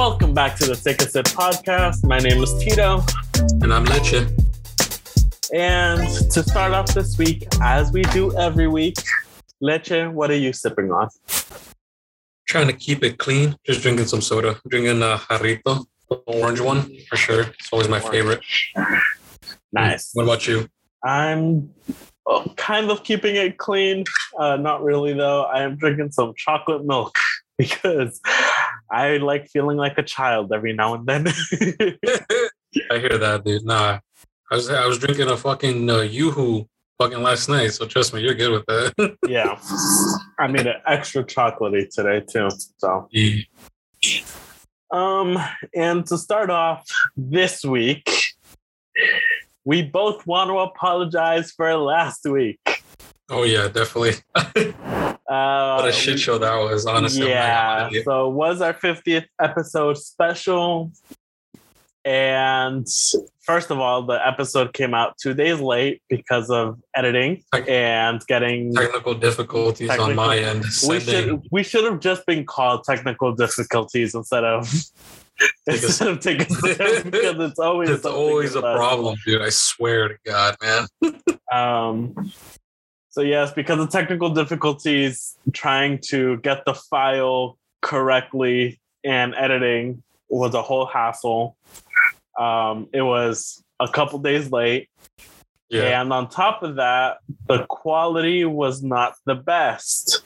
Welcome back to the Take a Sip podcast. My name is Tito. And I'm Leche. And to start off this week, as we do every week, Leche, what are you sipping on? Trying to keep it clean. Just drinking some soda. Drinking a jarrito, the orange one for sure. It's always my favorite. Nice. What about you? I'm oh, kind of keeping it clean. Uh, not really though. I am drinking some chocolate milk because I like feeling like a child every now and then. I hear that, dude. Nah, I was I was drinking a fucking uh, YooHoo fucking last night. So trust me, you're good with that. yeah, I made it extra chocolatey today too. So. Yeah. Um, and to start off this week, we both want to apologize for last week. Oh yeah, definitely. Uh, what a shit show that was, honestly. Yeah. So it was our 50th episode special. And first of all, the episode came out two days late because of editing and getting technical difficulties technical, on my end. We should we should have just been called technical difficulties instead of instead of taking because it's always it's always a problem, dude. I swear to God, man. um so yes, because of technical difficulties trying to get the file correctly and editing was a whole hassle. Um, it was a couple days late. Yeah. And on top of that, the quality was not the best.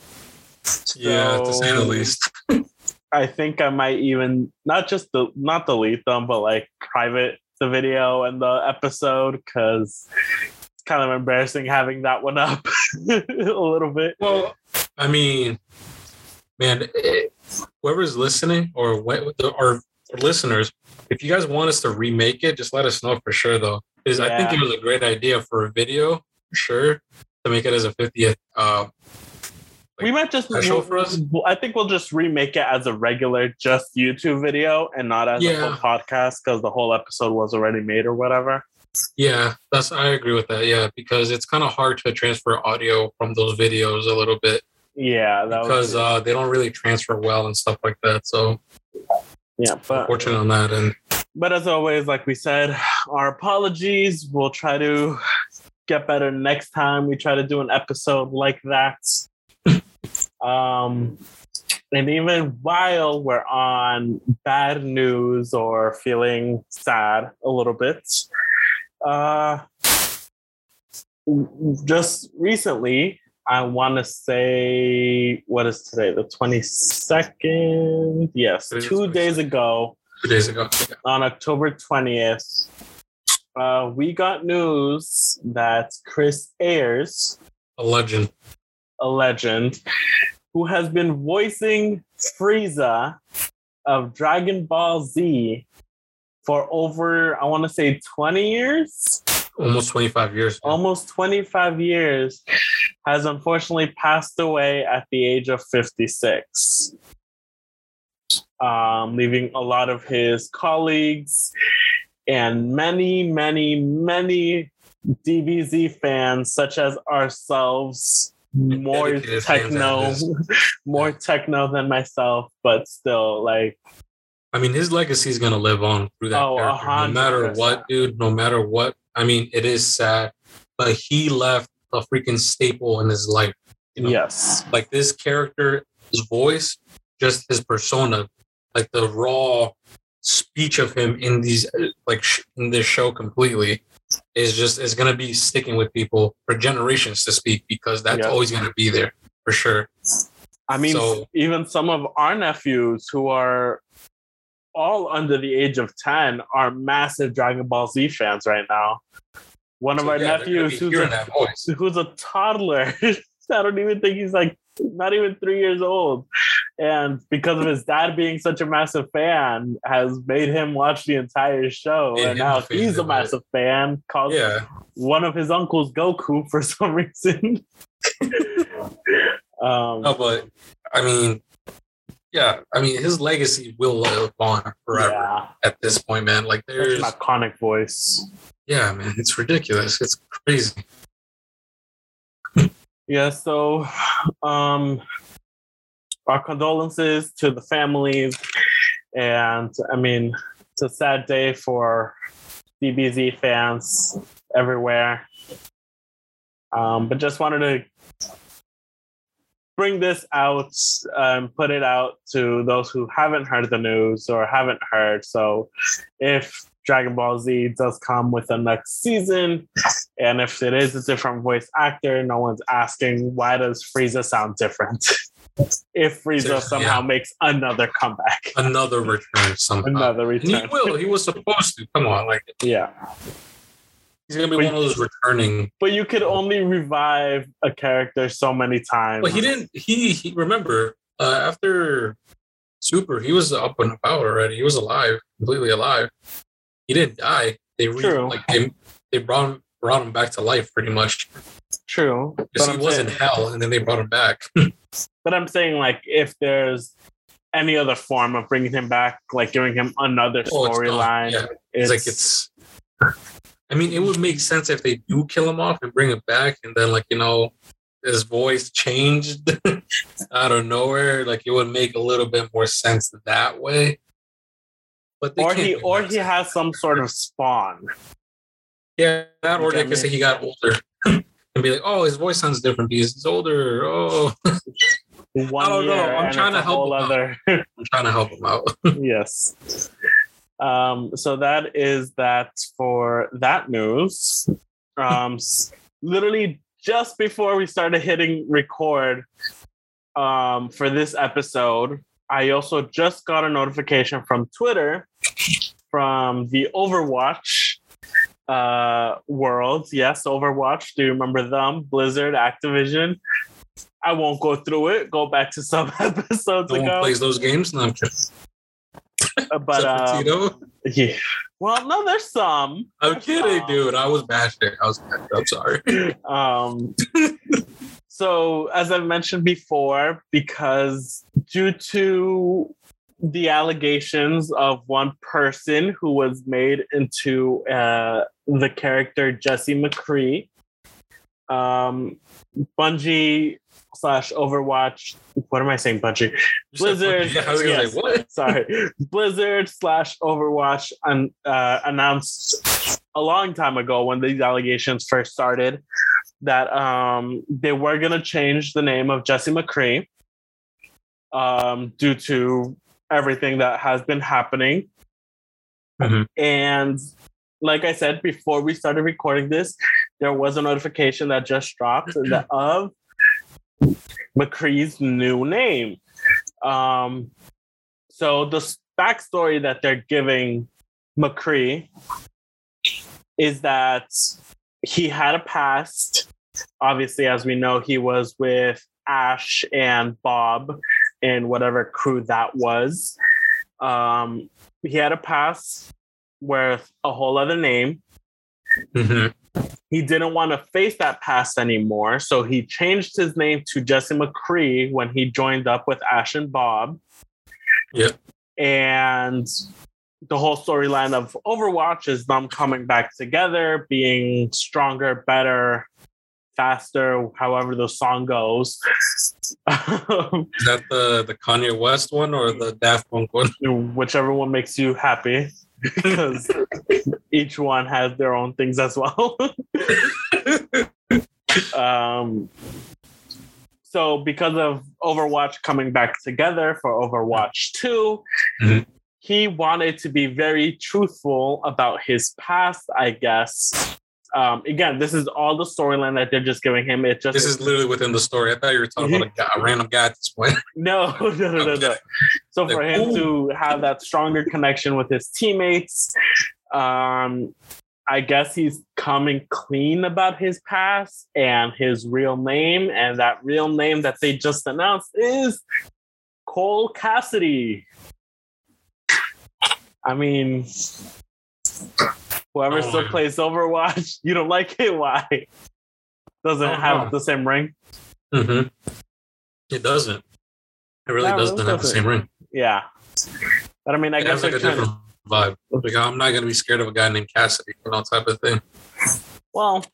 Yeah, so to say the least. I think I might even not just the not delete them, but like private the video and the episode because kind of embarrassing having that one up a little bit. Well, I mean, man, it, whoever's listening or what our listeners, if you guys want us to remake it, just let us know for sure. Though, because yeah. I think it was a great idea for a video, for sure, to make it as a 50th. Uh, like we might just show for us. I think we'll just remake it as a regular, just YouTube video, and not as yeah. a full podcast because the whole episode was already made or whatever. Yeah, that's I agree with that. Yeah, because it's kind of hard to transfer audio from those videos a little bit. Yeah, because uh, they don't really transfer well and stuff like that. So yeah, but unfortunate on that end. But as always, like we said, our apologies. We'll try to get better next time. We try to do an episode like that. um, and even while we're on bad news or feeling sad a little bit, uh, just recently, I want to say, what is today? The 22nd? Yes, two days ago. Two days ago. On October 20th, uh, we got news that Chris Ayres, a legend, a legend, who has been voicing Frieza of Dragon Ball Z for over, I want to say 20 years. Almost 25 years. Almost 25 years has unfortunately passed away at the age of 56. Um, leaving a lot of his colleagues and many, many, many DBZ fans, such as ourselves, more techno, more techno than myself, but still like I mean, his legacy is gonna live on through that oh, character, no matter what, dude. No matter what. I mean, it is sad, but he left a freaking staple in his life. You know? Yes, like this character, his voice, just his persona, like the raw speech of him in these, like in this show, completely is just is gonna be sticking with people for generations to speak because that's always gonna be there for sure. I mean, so, even some of our nephews who are all under the age of 10 are massive Dragon Ball Z fans right now. One of so, our yeah, nephews who's a, who's a toddler, I don't even think he's like not even three years old. And because of his dad being such a massive fan, has made him watch the entire show. and now he's a massive fan, calls yeah. one of his uncles Goku for some reason. um, no, but I mean, yeah, I mean his legacy will live on forever yeah. at this point, man. Like there's an iconic voice. Yeah, man, it's ridiculous. It's crazy. yeah, so um our condolences to the families And I mean, it's a sad day for DBZ fans everywhere. Um, but just wanted to bring this out and um, put it out to those who haven't heard the news or haven't heard. So if Dragon Ball Z does come with the next season, and if it is a different voice actor, no one's asking why does Frieza sound different. if Frieza somehow yeah. makes another comeback, another return somehow, another return. And he will. He was supposed to. Come on, like yeah. He's gonna be but, one of those returning. But you could only revive a character so many times. But he didn't. He, he remember uh, after Super, he was up and about already. He was alive, completely alive. He didn't die. They re- True. like they, they brought him brought him back to life pretty much. True. Because he I'm was saying, in hell, and then they brought him back. but I'm saying like if there's any other form of bringing him back, like giving him another oh, storyline. Yeah. It's, it's like it's I mean, it would make sense if they do kill him off and bring him back, and then like you know, his voice changed out of nowhere. Like it would make a little bit more sense that way. But or he or he has some sort of spawn. Yeah, that or they could say he got older and be like, "Oh, his voice sounds different because he's older." Oh, One I don't know. I'm trying to help him other. out. I'm trying to help him out. yes. Um, so that is that for that news. Um, literally just before we started hitting record um, for this episode, I also just got a notification from Twitter from the Overwatch uh, world. Yes, Overwatch. Do you remember them? Blizzard, Activision. I won't go through it. Go back to some episodes no ago. One plays those games. No, I'm kidding. Uh, but um, yeah. Well, no, there's some. I'm kidding, um, dude. I was bashing. I was. I'm sorry. Um. so, as I've mentioned before, because due to the allegations of one person who was made into uh, the character Jesse McCree, um, Bungie slash Overwatch. What am I saying, Bungie? Blizzard. Yeah, I was yes, say, what? Sorry, Blizzard slash Overwatch un, uh, announced a long time ago when these allegations first started that um, they were going to change the name of Jesse McCree um, due to everything that has been happening. Mm-hmm. And like I said before we started recording this, there was a notification that just dropped that of McCree's new name. Um, so the backstory that they're giving McCree is that he had a past. Obviously, as we know, he was with Ashe and Bob and whatever crew that was. Um, he had a past with a whole other name. Mm-hmm he didn't want to face that past anymore. So he changed his name to Jesse McCree when he joined up with Ashe and Bob. Yeah. And the whole storyline of Overwatch is them coming back together, being stronger, better, faster, however the song goes. is that the, the Kanye West one or the Daft Punk one? Whichever one makes you happy because each one has their own things as well. um, so because of Overwatch coming back together for Overwatch 2, mm-hmm. he wanted to be very truthful about his past, I guess, um, again, this is all the storyline that they're just giving him. It just this is literally within the story. I thought you were talking about a, guy, a random guy at this point. no, no, no, no, no. So for him to have that stronger connection with his teammates, um, I guess he's coming clean about his past and his real name, and that real name that they just announced is Cole Cassidy. I mean, Whoever oh, still plays Overwatch, you don't like it. Why? Doesn't oh, have the same ring. Mm-hmm. It doesn't. It really no, doesn't, have the same ring. Yeah, but I mean, I it guess like a different to... vibe. Like, I'm not gonna be scared of a guy named Cassidy, you know, type of thing. Well,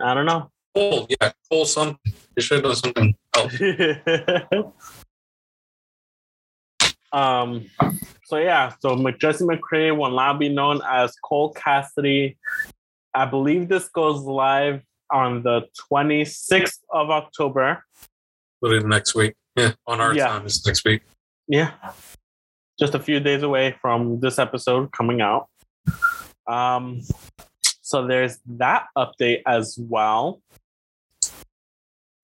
I don't know. Cole, yeah, Cole something. They should have done something else. Um, so yeah, so Jesse McCree will now be known as Cole Cassidy. I believe this goes live on the 26th of October. Literally next week. Yeah, on our yeah. time is next week. Yeah. Just a few days away from this episode coming out. Um, so there's that update as well.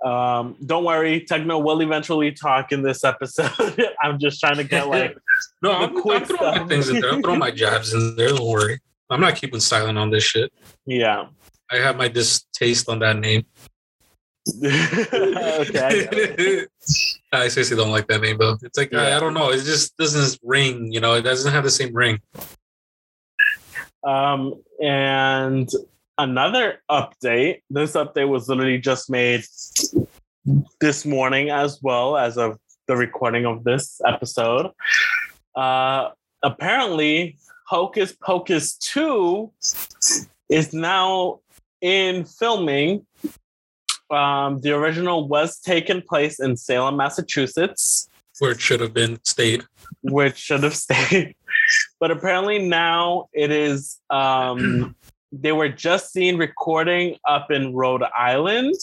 Um, don't worry, Techno will eventually talk in this episode. I'm just trying to get like no, I'm, I'm throwing my things in there. I'm throwing my jabs in there. Don't worry, I'm not keeping silent on this shit. Yeah, I have my distaste on that name. okay. I, I seriously don't like that name though. It's like yeah. I, I don't know. It just doesn't ring. You know, it doesn't have the same ring. Um, and another update. This update was literally just made this morning as well as of the recording of this episode. Uh, apparently, Hocus Pocus 2 is now in filming. Um, the original was taken place in Salem, Massachusetts. Where it should have been stayed. Which should have stayed. but apparently now it is um, they were just seen recording up in Rhode Island.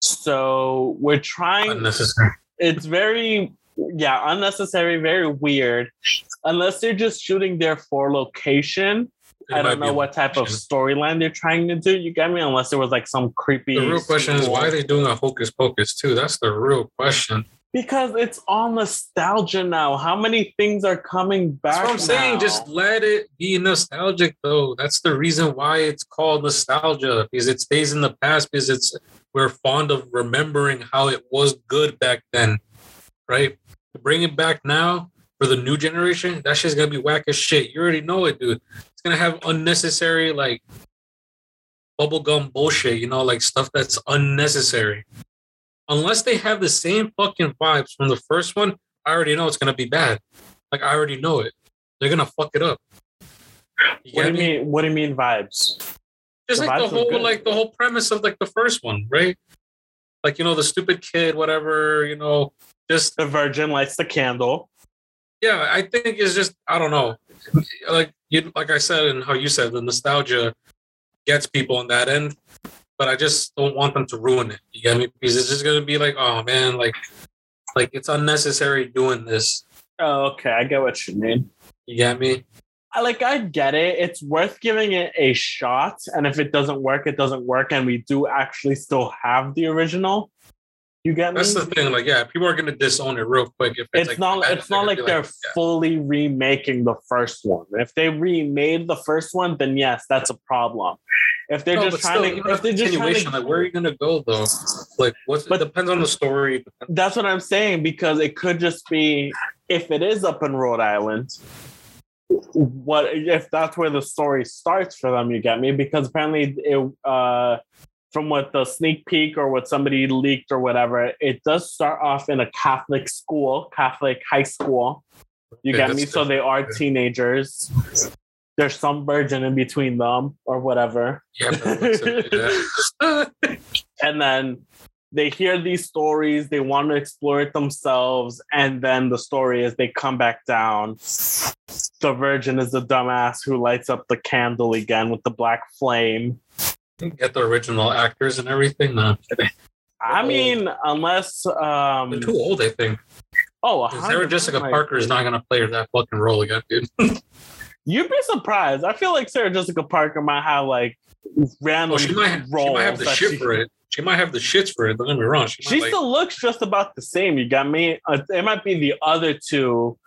So we're trying unnecessary. It's very yeah, unnecessary, very weird. Unless they're just shooting there for location. It I don't know what type of storyline they're trying to do. You get me? Unless there was like some creepy. The real question is why are they doing a hocus pocus too? That's the real question. Because it's all nostalgia now. How many things are coming back? That's what I'm now? saying. Just let it be nostalgic, though. That's the reason why it's called nostalgia, because it stays in the past. Because it's we're fond of remembering how it was good back then, right? To bring it back now for the new generation, that shit's gonna be whack as shit. You already know it, dude. It's gonna have unnecessary like bubblegum bullshit, you know, like stuff that's unnecessary unless they have the same fucking vibes from the first one, I already know it's gonna be bad. Like I already know it. They're gonna fuck it up. You what do you mean? What do you mean vibes? Just the like the whole like the whole premise of like the first one, right? Like you know the stupid kid, whatever. You know, just the virgin lights the candle. Yeah, I think it's just I don't know. Like you, like I said, and how you said, the nostalgia gets people on that end but I just don't want them to ruin it. You get me? Because it's just gonna be like, oh man, like, like it's unnecessary doing this. Oh, okay, I get what you mean. You get me? I like I get it. It's worth giving it a shot, and if it doesn't work, it doesn't work, and we do actually still have the original. You get me? That's the thing. Like, yeah, people are gonna disown it real quick. If it's, it's like not, it's not like they're like, fully remaking the first one. If they remade the first one, then yes, that's a problem. If they're no, just trying still, to, if they're just trying to, like, where are you gonna go though? Like, what's? But it depends on the story. That's what I'm saying because it could just be if it is up in Rhode Island. What if that's where the story starts for them? You get me? Because apparently, it, uh, from what the sneak peek or what somebody leaked or whatever, it does start off in a Catholic school, Catholic high school. You get me? So they are teenagers there's some virgin in between them or whatever. Yeah. and then they hear these stories, they want to explore it themselves, and then the story is they come back down. The virgin is the dumbass who lights up the candle again with the black flame. Get the original actors and everything. No, I mean, unless um, they're too old, I think. Oh, Sarah Jessica Parker is not going to play that fucking role again, dude. You'd be surprised. I feel like Sarah Jessica Parker might have like random well, she might, roles. She might have the shit she, for it. She might have the shits for it. Don't get me wrong. She, she still like, looks just about the same. You got me. Uh, it might be the other two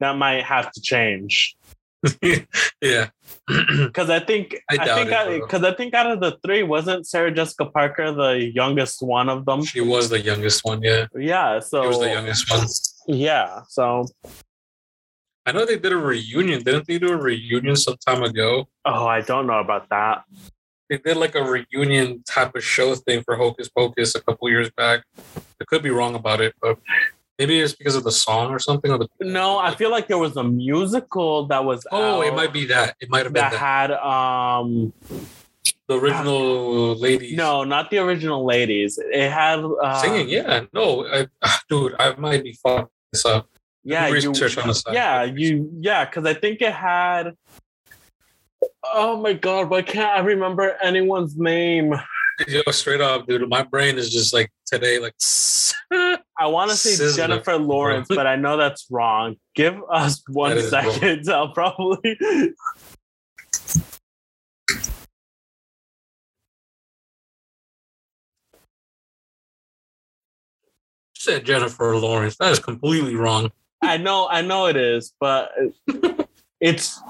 that might have to change. yeah, because I think I, I think because I, I, think out of the three, wasn't Sarah Jessica Parker the youngest one of them? She was the youngest one. Yeah. Yeah. So she was the youngest one. Yeah. So I know they did a reunion. Didn't they do a reunion some time ago? Oh, I don't know about that. They did like a reunion type of show thing for Hocus Pocus a couple years back. I could be wrong about it, but maybe it's because of the song or something. Or the- no, I feel like there was a musical that was. Oh, it might be that. It might have been that, that. had um the original ladies. No, not the original ladies. It had uh, singing. Yeah, no, I, dude, I might be fucking this up. Yeah, you, research on the side. yeah, you yeah, because I think it had. Oh my god! Why can't I remember anyone's name? Yo, straight up, dude. My brain is just like today, like. I want to say Jennifer Lawrence, but I know that's wrong. Give us one second. I'll probably. said Jennifer Lawrence. That is completely wrong. I know, I know it is, but it's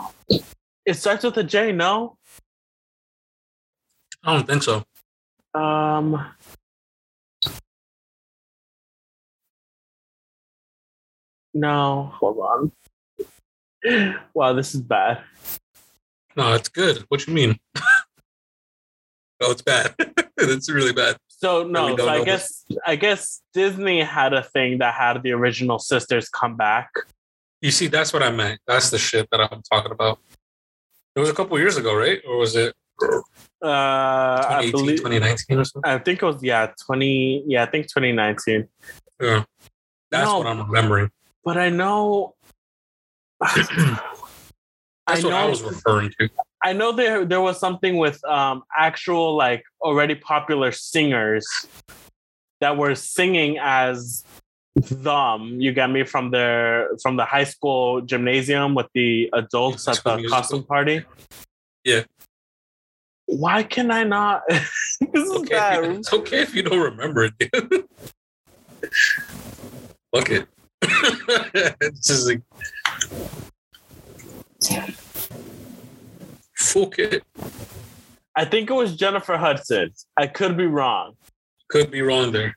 it starts with a J. No, I don't think so. Um. No, hold on. Wow, this is bad. No, it's good. What you mean? oh, it's bad. it's really bad. So no, so I guess this. I guess Disney had a thing that had the original sisters come back. You see, that's what I meant. That's the shit that I'm talking about. It was a couple years ago, right? Or was it uh, I believe 2019 or something? I think it was yeah, 20 yeah, I think 2019. Yeah. That's no, what I'm remembering. But I know That's I know, what I was referring to. I know there there was something with um, actual like already popular singers that were singing as them. You get me from their from the high school gymnasium with the adults at the costume party. Yeah. Why can I not? this is okay bad. It's okay if you don't remember it. Fuck it. it's just like Fuck it. I think it was Jennifer Hudson. I could be wrong. Could be wrong there.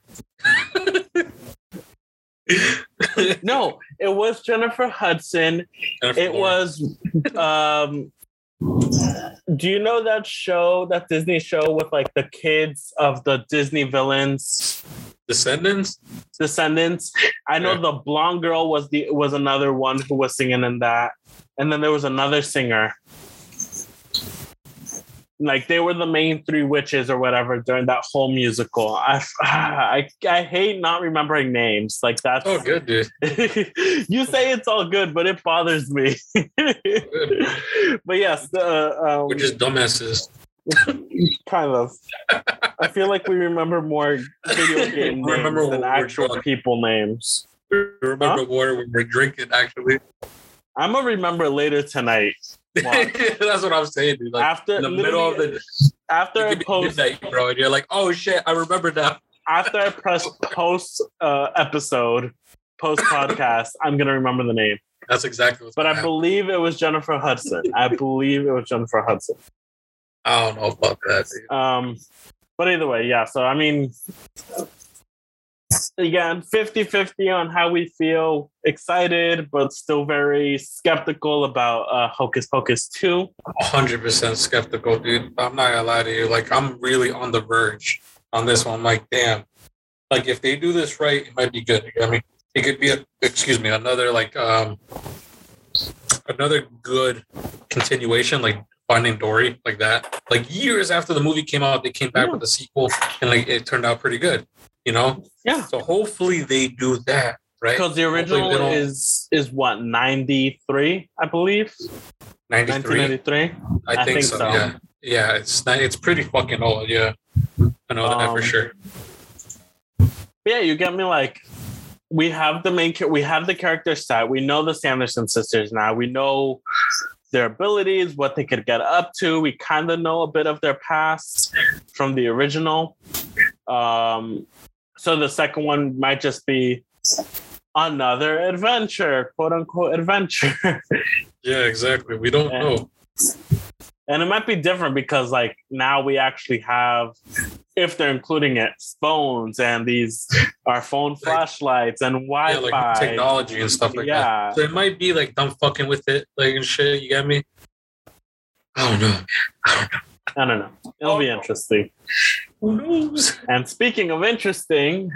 no, it was Jennifer Hudson. Jennifer it was um do you know that show, that Disney show with like the kids of the Disney villains? Descendants? Descendants. I know yeah. the blonde girl was the was another one who was singing in that. And then there was another singer like they were the main three witches or whatever during that whole musical. I I, I hate not remembering names. Like that's oh good, dude. you say it's all good, but it bothers me. but yes, uh, um, we're just dumbasses. kind of. I feel like we remember more video game names than actual people names. We remember huh? water when we're drinking. Actually, I'm gonna remember later tonight. That's what I'm saying, dude. Like after in the middle of the after I post midnight, bro, and you're like, oh shit, I remember now. After I press post uh, episode, post podcast, I'm gonna remember the name. That's exactly. but I happen. believe it was Jennifer Hudson. I believe it was Jennifer Hudson. I don't know about that. Dude. Um, but either way, yeah. So I mean, again 50-50 on how we feel excited but still very skeptical about uh, hocus pocus 2 100% skeptical dude i'm not gonna lie to you like i'm really on the verge on this one I'm like damn like if they do this right it might be good i mean it could be a excuse me another like um another good continuation like finding dory like that like years after the movie came out they came back yeah. with a sequel and like it turned out pretty good you know? Yeah. So hopefully they do that, right? Because the original is is what, 93, I believe? 93? 1993? I, I think, think so, so, yeah. Yeah, it's it's pretty fucking old, yeah. I know that um, for sure. Yeah, you get me like we have the main we have the character set. We know the Sanderson sisters now. We know their abilities, what they could get up to. We kind of know a bit of their past from the original. Um, so the second one might just be another adventure, quote unquote adventure. yeah, exactly. We don't and, know. And it might be different because like now we actually have if they're including it, phones and these our phone like, flashlights and Wi-Fi, yeah, like technology and stuff like yeah. that. So it might be like dumb fucking with it, like and shit. You get me? I don't know. I don't know. I don't know. It'll oh. be interesting. Who knows? And speaking of interesting,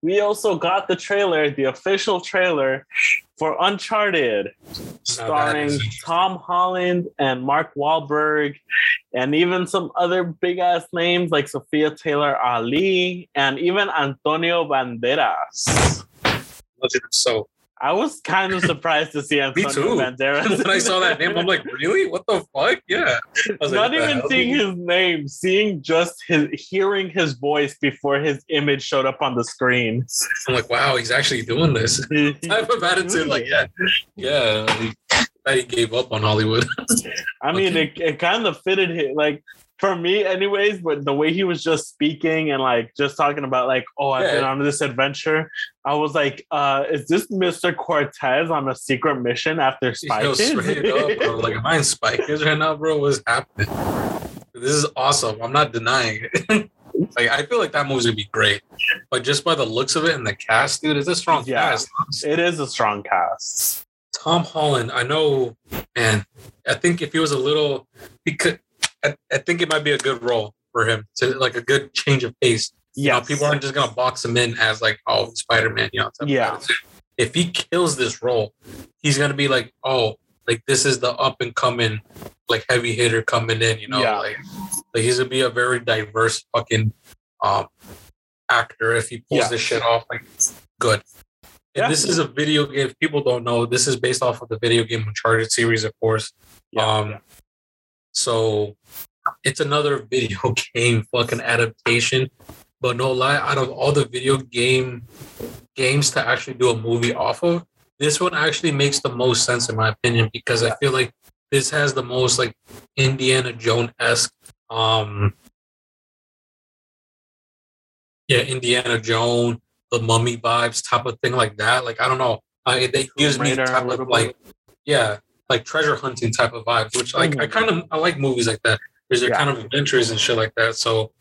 we also got the trailer, the official trailer for Uncharted, starring Tom Holland and Mark Wahlberg, and even some other big ass names like Sophia Taylor Ali and even Antonio Banderas. So I was kind of surprised to see Antonio Me too. Banderas. when I saw that name, I'm like, really? What the fuck? Yeah. I was Not like, even seeing his name, seeing just his hearing his voice before his image showed up on the screen. I'm like, wow, he's actually doing this. Type of attitude, like, yeah, yeah. He, that he gave up on Hollywood. I mean, it, it kind of fitted him. Like for me, anyways. But the way he was just speaking and like just talking about like, oh, I've been on this adventure. I was like, uh, is this Mister Cortez on a secret mission after Spy Yo, straight up, bro. Like, am I in Spy Kids right now, bro? What's happening? This is awesome. I'm not denying it. like, I feel like that movie's gonna be great. But just by the looks of it and the cast, dude, it's a strong Yeah. cast. it is a strong cast. Tom Holland, I know, man. I think if he was a little, he could. I, I think it might be a good role for him to like a good change of pace. You know, Yeah, people aren't just gonna box him in as like, oh, Spider Man. You know, Yeah. If he kills this role, he's gonna be like, oh, like this is the up and coming, like heavy hitter coming in. You know, Yeah. like, like he's gonna be a very diverse fucking um actor if he pulls Yeah. this shit off. Like, good. And Yeah. this is a video game. If people don't know, this is based off of the video game Uncharted series, of course. Yeah. Um, so it's another video game fucking adaptation. But no lie, out of all the video game games to actually do a movie off of, this one actually makes the most sense in my opinion because I feel like this has the most like Indiana Jones esque um yeah, Indiana Jones, the mummy vibes type of thing like that. Like I don't know. I it gives me a type of like yeah, like treasure hunting type of vibes, which like I Mhm. kind of I like movies like that because they're Yeah. kind of adventures and shit like that. So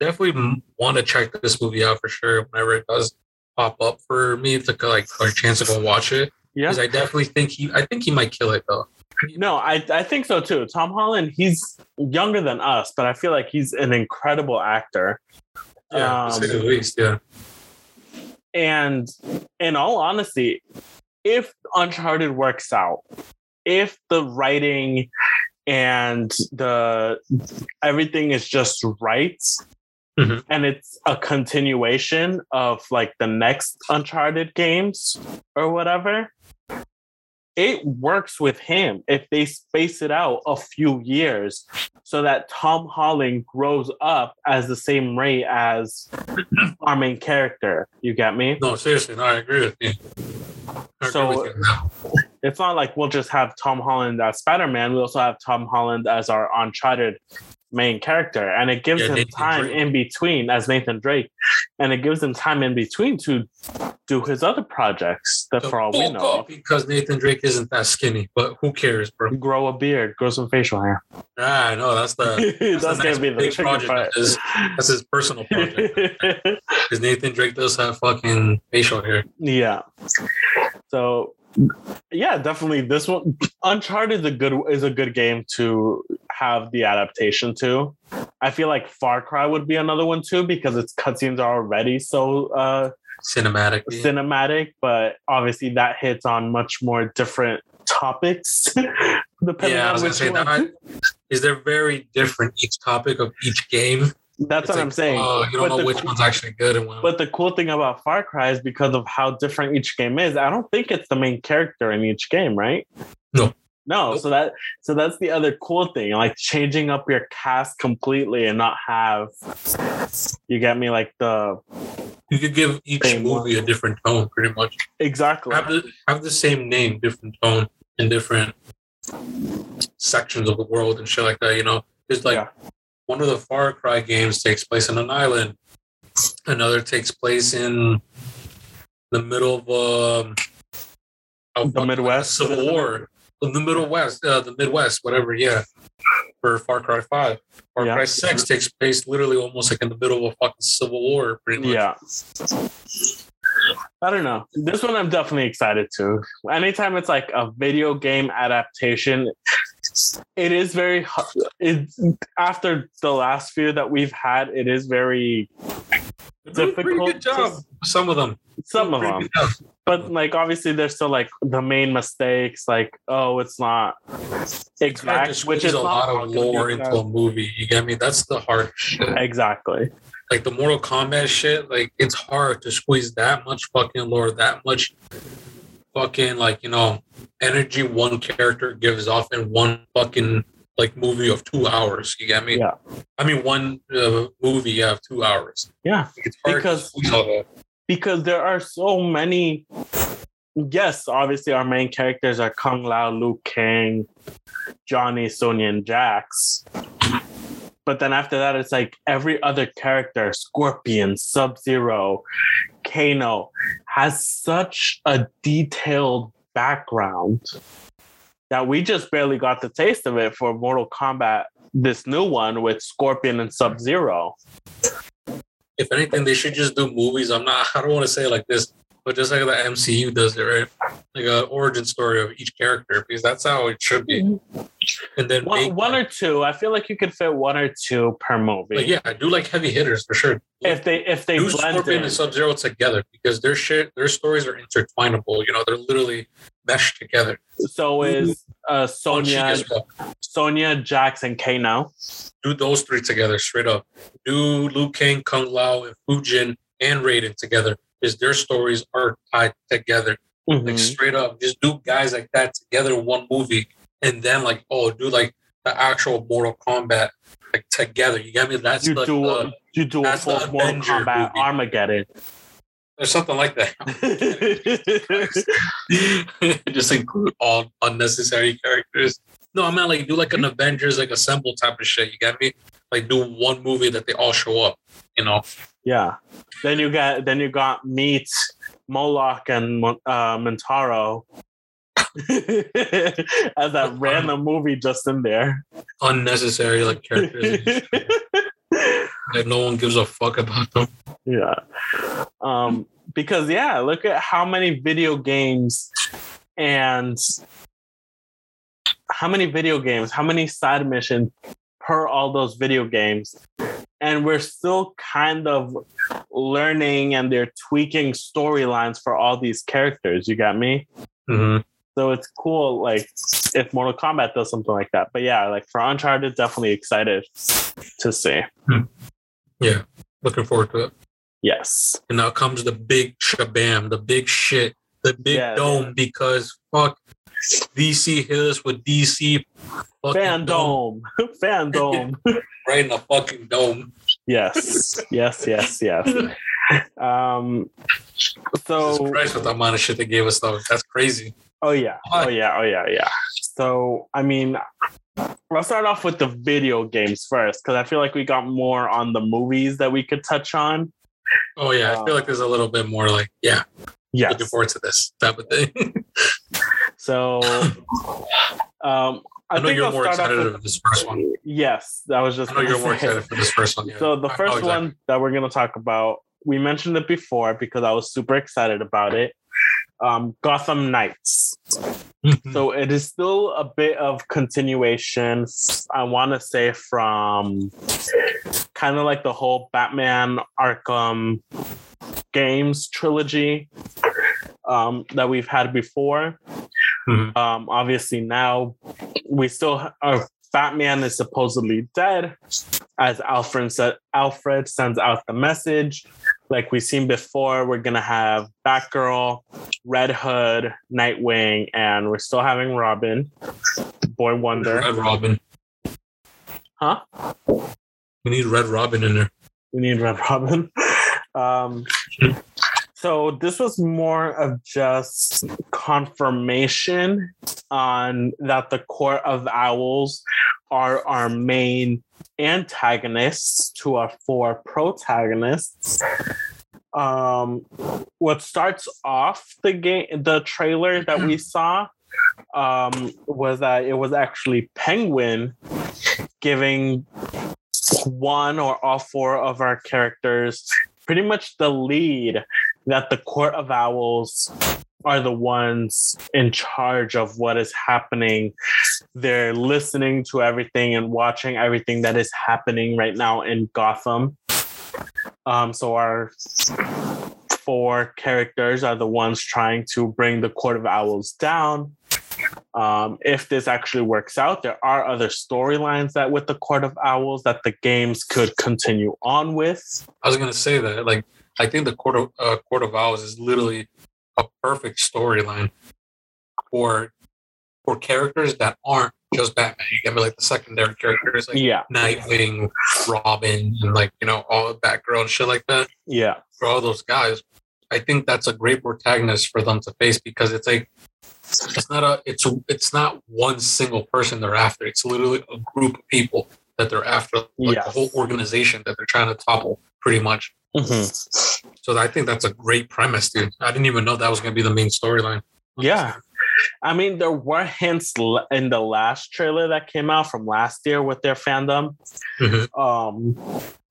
definitely want to check this movie out for sure whenever it does pop up for me to like a chance to go watch it yeah. because I definitely think he I think he might kill it though. No, I, I think so too. Tom Holland, he's younger than us, but I feel like he's an incredible actor. Yeah, to say the Um, least. Yeah, And in all honesty, if Uncharted works out, if the writing and the everything is just right, Mhm. and it's a continuation of like the next Uncharted games or whatever, it works with him if they space it out a few years so that Tom Holland grows up as the same rate as our main character. You get me? no, seriously, no, I agree with you. So-. It's not like we'll just have Tom Holland as Spider Man. We also have Tom Holland as our Uncharted main character. And it gives Yeah, him Nathan time Drake. in between as Nathan Drake. And it gives him time in between to do his other projects that So for all we know. because Nathan Drake isn't that skinny, but who cares, bro? Grow a beard, grow some facial hair. Ah, I know that's the That's, that's, the gonna be the big project. part. his- That's his personal project. Because Nathan Drake does have fucking facial hair. yeah. So yeah, definitely this one Uncharted is a good is a good game to have the adaptation to. I feel like Far Cry would be another one too because its cutscenes are already so uh Cinematic. cinematic, but obviously that hits on much more different topics. depending Yeah, I on was gonna say one. that is they're very different each topic of each game. That's what like, I'm saying. Oh, you don't But know which cool- one's actually good and one. But the cool thing about Far Cry is because of how different each game is. I don't think it's the main character in each game, right? No. No, Nope. so that so that's the other cool thing, like changing up your cast completely and not have you get me like the you could give each movie a different tone, pretty much. exactly Have the have the same name, different tone, in different sections of the world and shit like that. You know, it's like Yeah. One of the Far Cry games takes place on an island. Another takes place in the middle of um, of The Midwest? Civil War, in the Middle West, uh, the Midwest, whatever. Yeah, for Far Cry Five. Far Yeah. Cry Six takes place literally almost like in the middle of a fucking Civil War, pretty much. yeah. I don't know. This one I'm definitely excited to. Anytime it's like a video game adaptation, it is very it after the last few that we've had, it is very They're pretty Difficult good job. to- Some of them. some of them. but like obviously there's still like the main mistakes, like oh it's not exact, which is a lot of lore into a movie. You get me? That's the hard shit. Exactly. Like the Mortal Kombat shit, like it's hard to squeeze that much fucking lore, that much fucking like you know energy one character gives off in one fucking like movie of two hours. You get me? Yeah. I mean, one uh, movie have two hours. Yeah, It's hard Because- to squeeze that. because there are so many. Yes, obviously our main characters are Kung Lao, Liu Kang, Johnny, Sonya, and Jax. But then after that, it's like every other character, Scorpion, Sub Zero, Kano, has such a detailed background that we just barely got the taste of it for Mortal Kombat, this new one with Scorpion and Sub Zero. If anything, they should just do movies. I'm not. I don't want to say like this, but just like the MCU does it, right? Like an origin story of each character, because that's how it should be. And then make, One, one or two. I feel like you could fit one or two per movie. But yeah, I do like heavy hitters for sure. If they if they do blend Scorpion in. and Sub Zero together because their shit, their stories are intertwinable. You know, they're literally meshed together. So is uh, On Cheek Sonya. Sonya, Jax, and Kano. Do those three together straight up. Do Liu Kang, Kung Lao, and Fujin and Raiden together because their stories are tied together. Like Mhm. straight up, just do guys like that together in one movie, and then like oh, do like the actual Mortal Kombat like together. You get me? That's You like do the- a, you do a full Mortal Avenger Kombat movie. Armageddon. there's something like that. just include all unnecessary characters. No, I'm not like do like an Avengers like assemble type of shit. You get me? Like do one movie that they all show up. You know? yeah. Then you got then you got Meat, Moloch, and uh, Mintaro. As that random movie just in there. Unnecessary like characters that no one gives a fuck about them. yeah um because yeah look at how many video games and how many video games how many side missions per all those video games. And we're still kind of learning and they're tweaking storylines for all these characters. You got me? Mm-hmm. so it's cool like if mortal kombat does something like that. But yeah like for uncharted definitely excited to see. Yeah, looking forward to it. yes. And now comes the big shabam, the big shit, the big Yeah. dome because fuck DC hit us with DC fandom fandom right in the fucking dome. yes. Yes yes yes. Um so Jesus Christ with the amount of shit they gave us though. That's crazy. oh yeah. Oh yeah. Oh yeah. Yeah. So i mean let's start off with the video games first because i feel like we got more on the movies that we could touch on. Oh yeah, I feel like there's a little bit more like, yeah, yes. looking forward to this type of thing. so um i, I, know think you're I'll more excited with- for this first one. yes that was just I know you're more excited for this first one. Yeah. So the first exactly. one that we're gonna talk about, we mentioned it before because I was super excited about it. Um, Gotham Knights. Mhm. So it is still a bit of continuation. I want to say from kind of like the whole Batman Arkham games trilogy um, that we've had before. Mhm. Um, obviously now we still are. Batman is supposedly dead, as Alfred said. Alfred sends out the message. Like we've seen before, we're gonna have Batgirl, Red Hood, Nightwing, and we're still having Robin, Boy Wonder. Red Robin. Huh? We need Red Robin in there. We need Red Robin. Um, so this was more of just confirmation on that the Court of Owls are our main antagonists to our four protagonists. Um, what starts off the game, the trailer that we saw, um, was that it was actually Penguin giving one or all four of our characters pretty much the lead that the court of owls are the ones in charge of what is happening they're listening to everything and watching everything that is happening right now in gotham um, so our four characters are the ones trying to bring the Court of Owls down. Um, if this actually works out, there are other storylines that with the Court of Owls that the games could continue on with. I was gonna say that, like, I think the Court of uh, Court of Owls is literally a perfect storyline for for characters that aren't just Batman. You get me like the secondary characters, like yeah, Nightwing, Robin, and like you know all Batgirl and shit like that. Yeah, for all those guys, I think that's a great protagonist for them to face because it's like it's not a it's it's not one single person they're after. It's literally a group of people that they're after, like yes. a whole organization that they're trying to topple, pretty much. Mm-hmm. So I think that's a great premise, dude. I didn't even know that was going to be the main storyline. Yeah. I mean, there were hints in the last trailer that came out from last year with their fandom mm-hmm. um,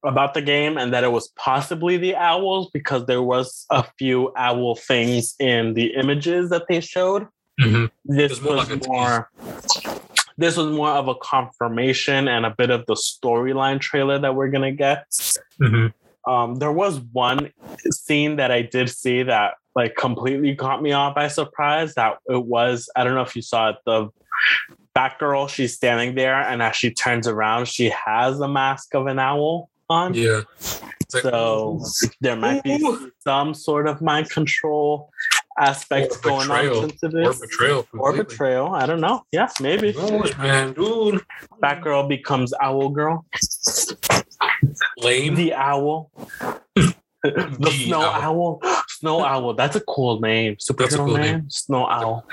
about the game, and that it was possibly the owls because there was a few owl things in the images that they showed. Mm-hmm. This was like more. This was more of a confirmation and a bit of the storyline trailer that we're gonna get. Mm-hmm. Um, there was one scene that I did see that like completely caught me off by surprise. That it was I don't know if you saw it. The Batgirl, she's standing there, and as she turns around, she has a mask of an owl on. Yeah. Like, so there might be some sort of mind control aspect going on into this. Or betrayal. Completely. Or betrayal. I don't know. Yeah, maybe. Knows, man, dude. Batgirl becomes Owl Girl. Lame. The Owl. the, the Snow Owl. owl. Snow Owl. That's a cool name. Superhero cool name. name. Snow Owl.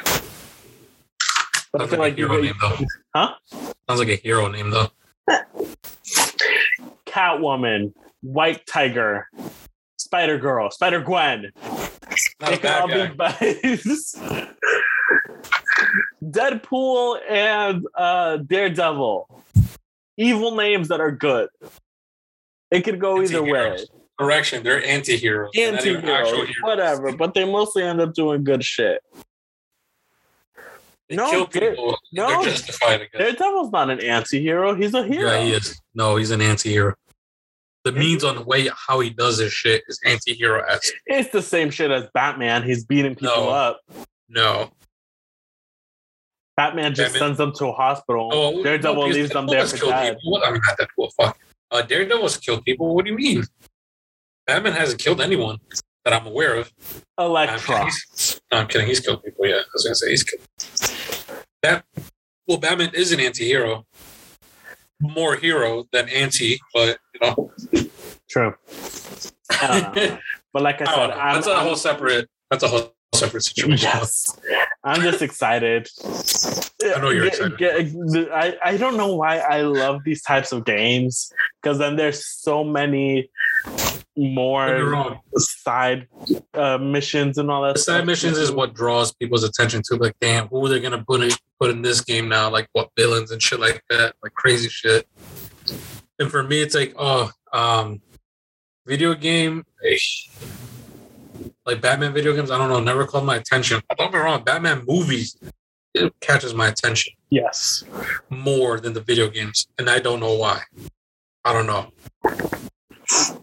But Sounds I feel like, like hero name though. Huh? Sounds like a hero name though. Catwoman, White Tiger, Spider Girl, Spider Gwen. Not they all be buddies. Deadpool and uh, Daredevil. Evil names that are good. It could go either way. Correction, they're anti-heroes. Anti-heroes, whatever. But they mostly end up doing good shit. They no, people. No, they're justified. Daredevil's not an anti-hero. He's a hero. Yeah, he is. No, he's an anti-hero. The means on the way how he does his shit is anti-hero esque. It's the same shit as Batman. He's beating people no. up. No. Batman just Batman. sends them to a hospital. Oh, Daredevil no, leaves them there for dead. People. I mean, not Deadpool. Fuck. Uh, Daredevil's killed people. What do you mean? Batman hasn't killed anyone that I'm aware of. Elektra. No, no, I'm kidding. He's killed people. Yeah, I was gonna say he's killed. That Well, Batman is an anti-hero. More hero than anti, but you know. True. Uh, but like I said, that's I'm, a whole separate. That's a whole separate situation. Yes. I'm just excited. I know you're excited. I, I don't know why I love these types of games because then there's so many more side uh, missions and all that. The side missions is what draws people's attention to. Like, damn, who are they gonna put in, put in this game now? Like, what villains and shit like that, like crazy shit. And for me, it's like, oh, um, video game, like Batman video games. I don't know, never caught my attention. Don't be wrong, Batman movies it catches my attention. Yes, more than the video games, and I don't know why. I don't know.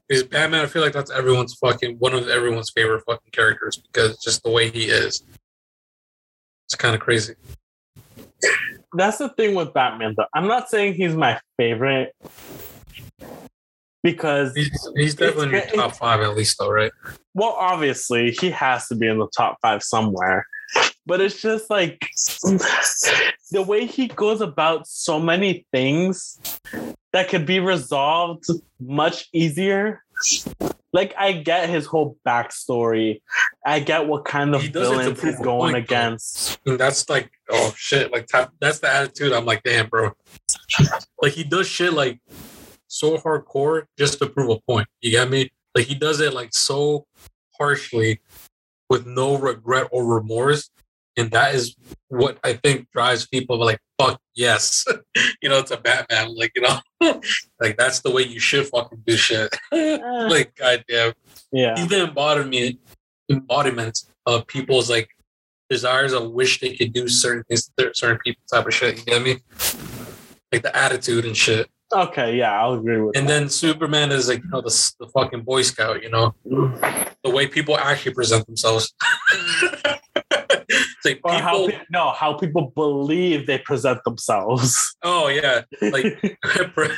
Is Batman? I feel like that's everyone's fucking one of everyone's favorite fucking characters because just the way he is. It's kind of crazy. That's the thing with Batman, though. I'm not saying he's my favorite because he's, he's definitely in the top five at least, though, right? Well, obviously, he has to be in the top five somewhere. But it's just like the way he goes about so many things that could be resolved much easier. Like I get his whole backstory. I get what kind of villains he's going point, against. And that's like, oh shit! Like that's the attitude. I'm like, damn, bro. like he does shit like so hardcore just to prove a point. You get me? Like he does it like so harshly with no regret or remorse and that is what I think drives people like fuck yes, you know, it's a Batman, like you know, like that's the way you should fucking do shit. like goddamn, yeah, he's the embodiment embodiment of people's like desires of wish they could do certain things to certain people type of shit. You get me? Like the attitude and shit. Okay, yeah, I'll agree with And that. then Superman is like, you know, the, the fucking Boy Scout, you know, the way people actually present themselves. it's like or how people, pe- no, how people believe they present themselves. oh yeah, like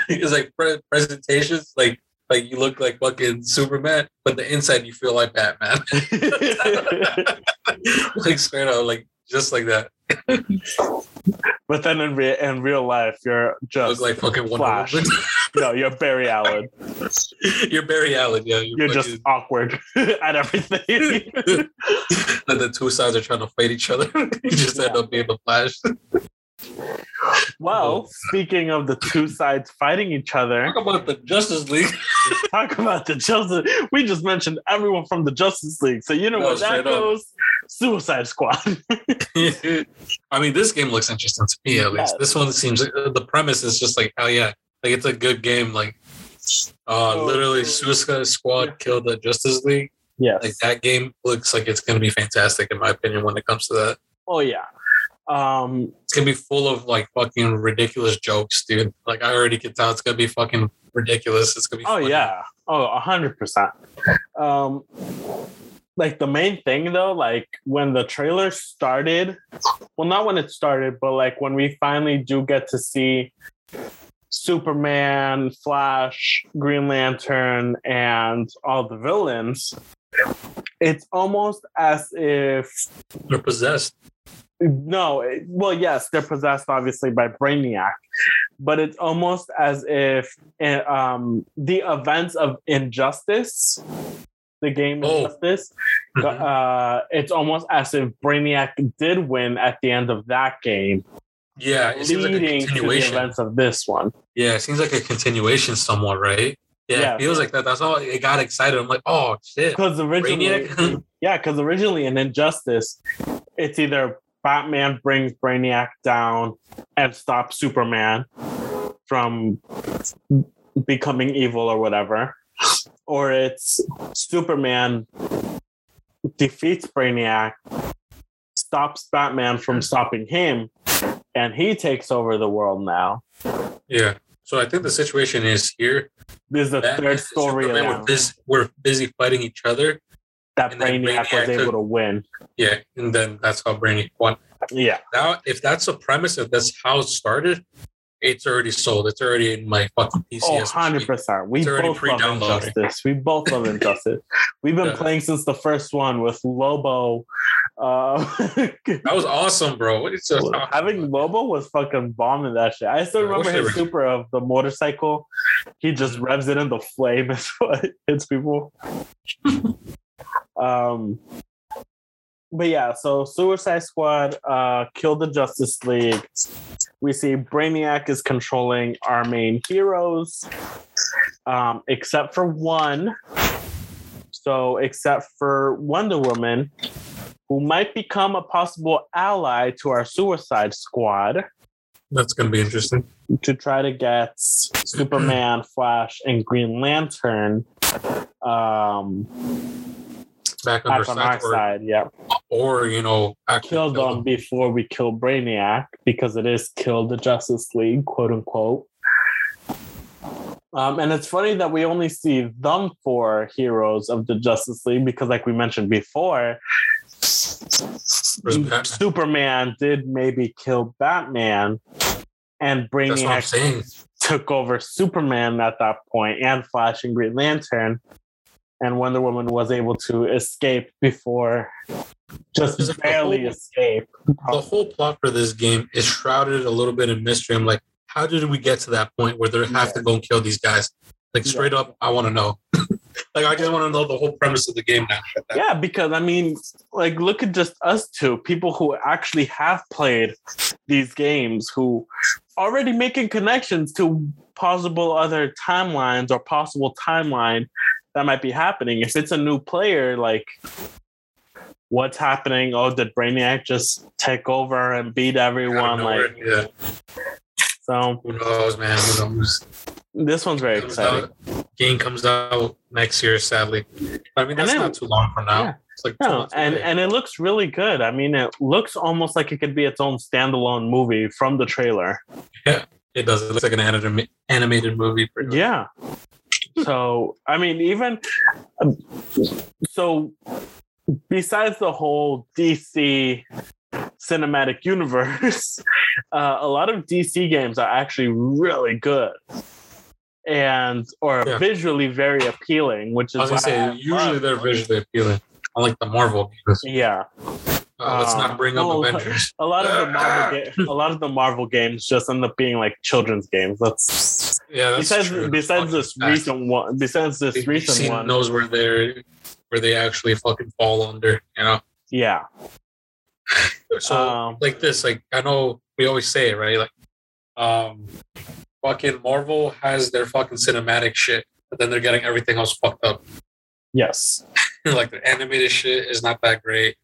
it's like pre- presentations, like like you look like fucking Superman, but the inside you feel like Batman. like straight out, like just like that. But then in, re- in real life, you're just like fucking Flash. No, you're Barry Allen. you're Barry Allen, yeah. You're, You're just awkward at everything. and the two sides are trying to fight each other. you just end up being the Flash. well, speaking of the two sides fighting each other, Talk about the Justice League. talk about the Justice. We just mentioned everyone from the Justice League, so you know No, where that straight up. Suicide Squad. I mean, this game looks interesting to me at least. Yeah. This one seems the premise is just like oh yeah, like it's a good game. Like, uh, Oh. literally, Suicide Squad killed the Justice League. Yeah, Like that game looks like it's gonna be fantastic in my opinion when it comes to that. oh yeah. Um, It's gonna be full of like fucking ridiculous jokes, dude. Like I already can tell it's gonna be fucking ridiculous. It's gonna be. Oh funny. yeah. Oh, a hundred percent. Um like the main thing though, like when the trailer started, well not when it started, but like when we finally do get to see Superman, Flash, Green Lantern, and all the villains, it's almost as if they're possessed. no, it- well, yes, they're possessed obviously by Brainiac, but it's almost as if eh, um, the events of Injustice, the game Oh. Injustice, Mhm. uh, it's almost as if Brainiac did win at the end of that game, Yeah, it seems like a to the continuation. events of this one. Yeah, it seems like a continuation somewhat, right? Yeah, Yeah. it feels like that. That's all it got excited. I'm like, oh shit. Because originally, Brainiac? yeah, because originally in Injustice, it's either Batman brings Brainiac down and stops Superman from becoming evil or whatever, or it's Superman defeats Brainiac, stops Batman from stopping him, and he takes over the world now. yeah. So I think the situation is here. This is the Batman third story were, bus- were busy fighting each other. that then Brainiac was able to win. Yeah, and then that's how Brainiac won. Yeah. Now, if that's the premise, if that's how it started, it's already sold. It's already in my fucking PC. Oh, as we 100 speak. percent. We It's already both love. Injustice. We both love Injustice. We've been Yeah. playing since the first one with Lobo. Uh, That was awesome, bro. What is having about? Lobo was fucking bombing that shit. I still Yeah, remember his super of the motorcycle. He just revs it into flame and what hits people. um, but yeah, so Suicide Squad uh, killed the Justice League. We see Brainiac is controlling our main heroes, um, except for one. So, except for Wonder Woman, who might become a possible ally to our Suicide Squad That's gonna be interesting. to try to get Superman, Flash, and Green Lantern um, Back on, back our on our side, or, side. Yeah, or you know, kill kill them before we kill Brainiac because it is kill the Justice League, quote unquote. Um, and it's funny that we only see them four heroes of the Justice League because, like we mentioned before, Superman did maybe kill Batman, and That's Brainiac took over Superman at that point and Flash and Green Lantern. And Wonder Woman was able to escape before just barely whole- escape. The whole plot for this game is shrouded a little bit in mystery. I'm like, how did we get to that point where they have Yeah. to go and kill these guys? Like Yeah. straight up, I want to know. like I just want to know the whole premise of the game now. Yeah, because I mean, like, look at just us two people who actually have played these games, who already making connections to possible other timelines or possible timeline that might be happening. If it's a new player, like, what's happening? Oh, did Brainiac just take over and beat everyone? Like, yeah, so who knows, man? Who knows? this one's very exciting. out- game comes out next year, sadly. I mean, that's then- not too long from now. Yeah. It's like No, and away. and it looks really good. I mean, it looks almost like it could be its own standalone movie from the trailer. yeah, It does. It looks like an anima- animated movie. Yeah. So I mean, even um, so, besides the whole DC cinematic universe, uh, a lot of DC games are actually really good and or yeah. visually very appealing, which is I was gonna say usually they're visually appealing. I like the Marvel games. Yeah. Uh, let's not bring up Avengers. A lot of the Marvel ga- a lot of the Marvel games just end up being like children's games. That's yeah. That's besides true. besides this recent one. Besides this recent one, knows where they're where they actually fucking fall under. You know. Yeah. so um, like this, like I know we always say it, right? Like, um, fucking Marvel has their fucking cinematic shit, but then they're getting everything else fucked up. Yes. like their animated shit is not that great.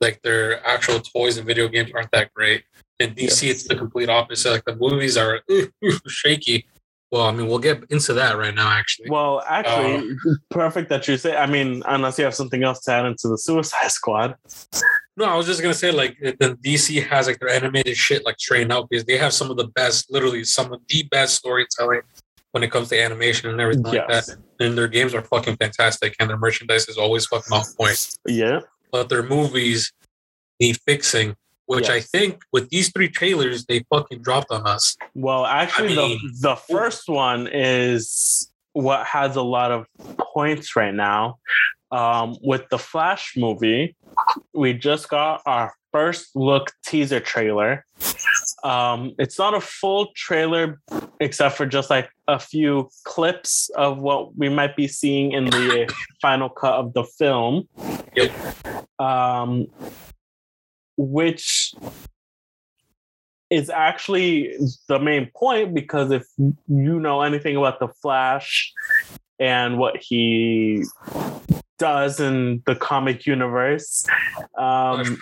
Like their actual toys and video games aren't that great. In DC, it's the complete opposite. Like the movies are shaky. Well, I mean, we'll get into that right now, actually. Well, actually, uh, perfect that you say. I mean, unless you have something else to add into the Suicide Squad. No, I was just gonna say like the DC has like their animated shit like straight out because they have some of the best, literally some of the best storytelling when it comes to animation and everything yes. like that. And their games are fucking fantastic, and their merchandise is always fucking off point. Yeah, but their movies need fixing, which yes. I think with these three trailers they fucking dropped on us. Well, actually, I mean, the the first one is what has a lot of points right now. Um, with the Flash movie, we just got our first look teaser trailer. Um, it's not a full trailer, except for just like a few clips of what we might be seeing in the final cut of the film. Yep. Um, which is actually the main point because if you know anything about the Flash and what he does in the comic universe. Um,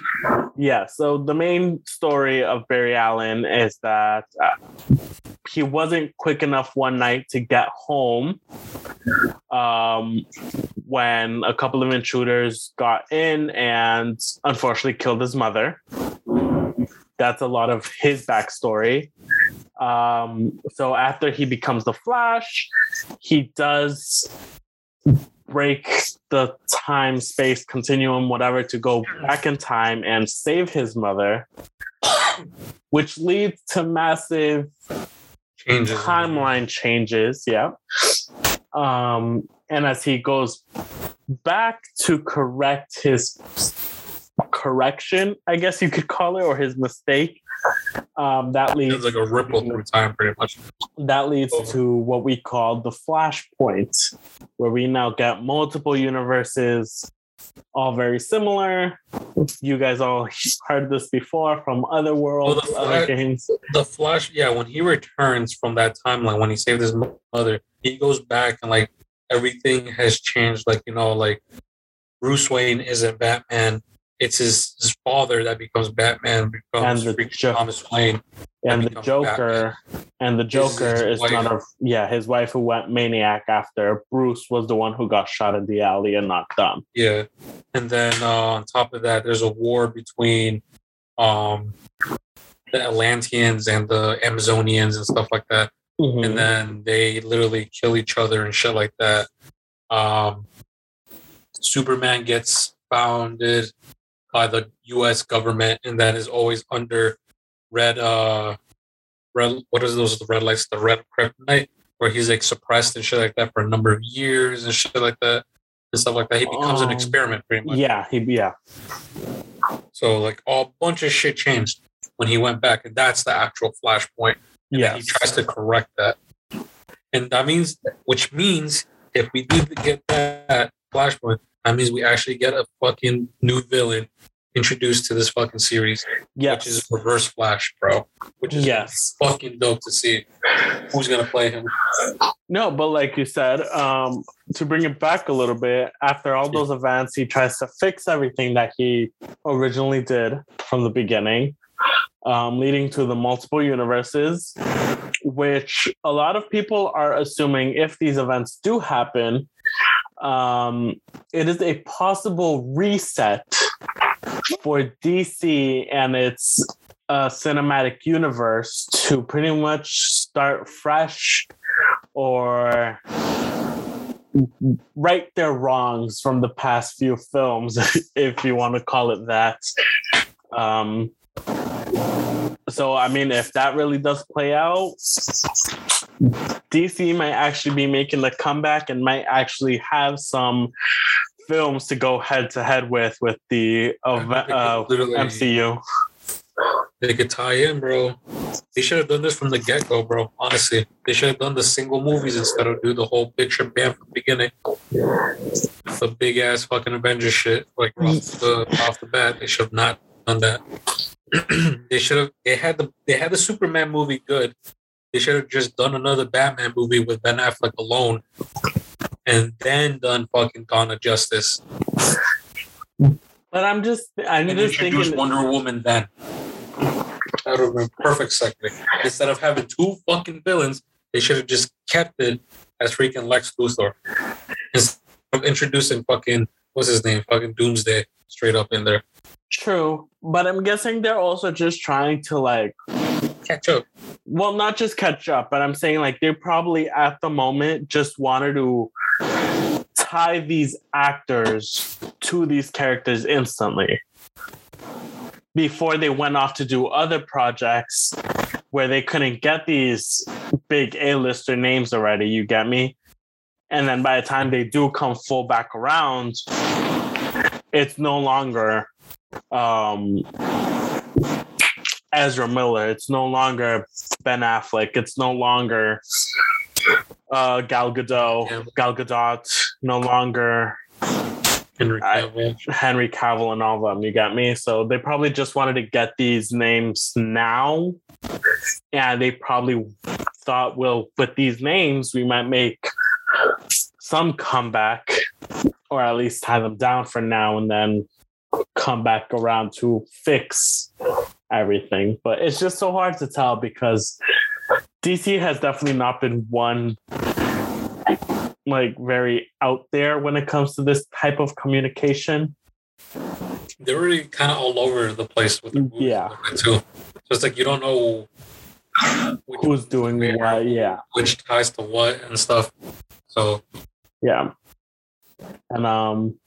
yeah, so the main story of Barry Allen is that uh, he wasn't quick enough one night to get home um, when a couple of intruders got in and unfortunately killed his mother. That's a lot of his backstory. Um, so after he becomes the Flash, he does break the time space continuum, whatever, to go back in time and save his mother, which leads to massive changes. timeline changes. Yeah. Um, and as he goes back to correct his correction, I guess you could call it, or his mistake, um, that leads it's like a ripple through time, pretty much. That leads oh. to what we call the flashpoint, where we now get multiple universes, all very similar. You guys all heard this before from other worlds, well, flash, other games. The Flash, yeah, when he returns from that timeline, when he saved his mother, he goes back and like everything has changed. Like you know, like Bruce Wayne isn't Batman it's his, his father that becomes Batman, becomes and the jo- Thomas Wayne. And the Joker, Batman. and the Joker is, is not a yeah his wife who went maniac after Bruce was the one who got shot in the alley and knocked down. Yeah, and then uh, on top of that, there's a war between um, the Atlanteans and the Amazonians and stuff like that. Mm-hmm. And then they literally kill each other and shit like that. Um, Superman gets founded by the U.S. government, and that is always under red. Uh, red. What is those? The red lights, the red kryptonite, where he's like suppressed and shit like that for a number of years and shit like that and stuff like that. He becomes um, an experiment, pretty much. Yeah, he yeah. So like a bunch of shit changed when he went back, and that's the actual flashpoint. Yeah, he tries to correct that, and that means, which means, if we do get that flashpoint, that means we actually get a fucking new villain introduced to this fucking series. Yes. Which is Reverse Flash, bro. Which is yes. fucking dope to see. Who's gonna play him? No, but like you said, um, to bring it back a little bit, after all those events, he tries to fix everything that he originally did from the beginning. Um, leading to the multiple universes, which a lot of people are assuming if these events do happen, um, it is a possible reset for DC and its uh, cinematic universe to pretty much start fresh or right their wrongs from the past few films, if you want to call it that. Um, so, I mean, if that really does play out, DC might actually be making the comeback and might actually have some films to go head to head with with the uh, MCU. They could tie in, bro. They should have done this from the get go, bro. Honestly, they should have done the single movies instead of do the whole picture bam from the beginning. The big ass fucking Avengers shit, like off the off the bat. They should have not done that. they should have. They had the they had the Superman movie good. They should have just done another Batman movie with Ben Affleck alone, and then done fucking Dawn of Justice. But I'm just, I'm and just thinking. Wonder Woman then. That would have been perfect second. Instead of having two fucking villains, they should have just kept it as freaking Lex Luthor. Instead of introducing fucking what's his name, fucking Doomsday, straight up in there. True, but I'm guessing they're also just trying to like catch up. Well, not just catch up, but I'm saying like they probably at the moment just wanted to tie these actors to these characters instantly before they went off to do other projects where they couldn't get these big A-lister names already, you get me? And then by the time they do come full back around, it's no longer um, Ezra Miller. It's no longer Ben Affleck. It's no longer uh, Gal Gadot. Yeah. Gal Gadot. No longer Henry Cavill. I, Henry Cavill and all of them. You got me. So they probably just wanted to get these names now, and they probably thought, well, with these names, we might make some comeback, or at least tie them down for now, and then come back around to fix everything. But it's just so hard to tell because DC has definitely not been one like very out there when it comes to this type of communication. They're really kind of all over the place with the yeah too. So it's like you don't know who's doing what, yeah, which ties to what and stuff. So yeah, and um,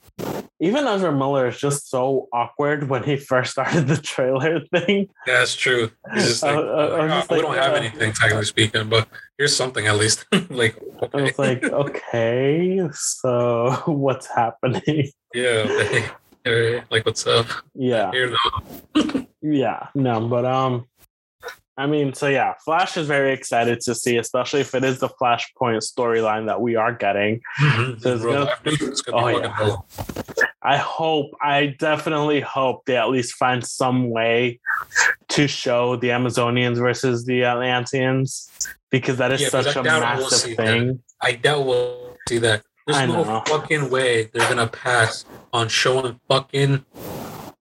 even Ezra Miller is just so awkward when he first started the trailer thing. Yeah, that's true. Like, uh, like, oh, we like, don't have uh, anything technically speaking, but here's something at least. like, okay. I was like, okay, so what's happening? Yeah, like what's up? Yeah, yeah, no, but um, I mean, so yeah, Flash is very excited to see, especially if it is the Flashpoint storyline that we are getting. Mm-hmm. So gonna, oh, yeah. I hope, I definitely hope they at least find some way to show the Amazonians versus the Atlanteans because that is yeah, such a massive thing. That. I doubt we'll see that. There's no fucking way they're gonna pass on showing fucking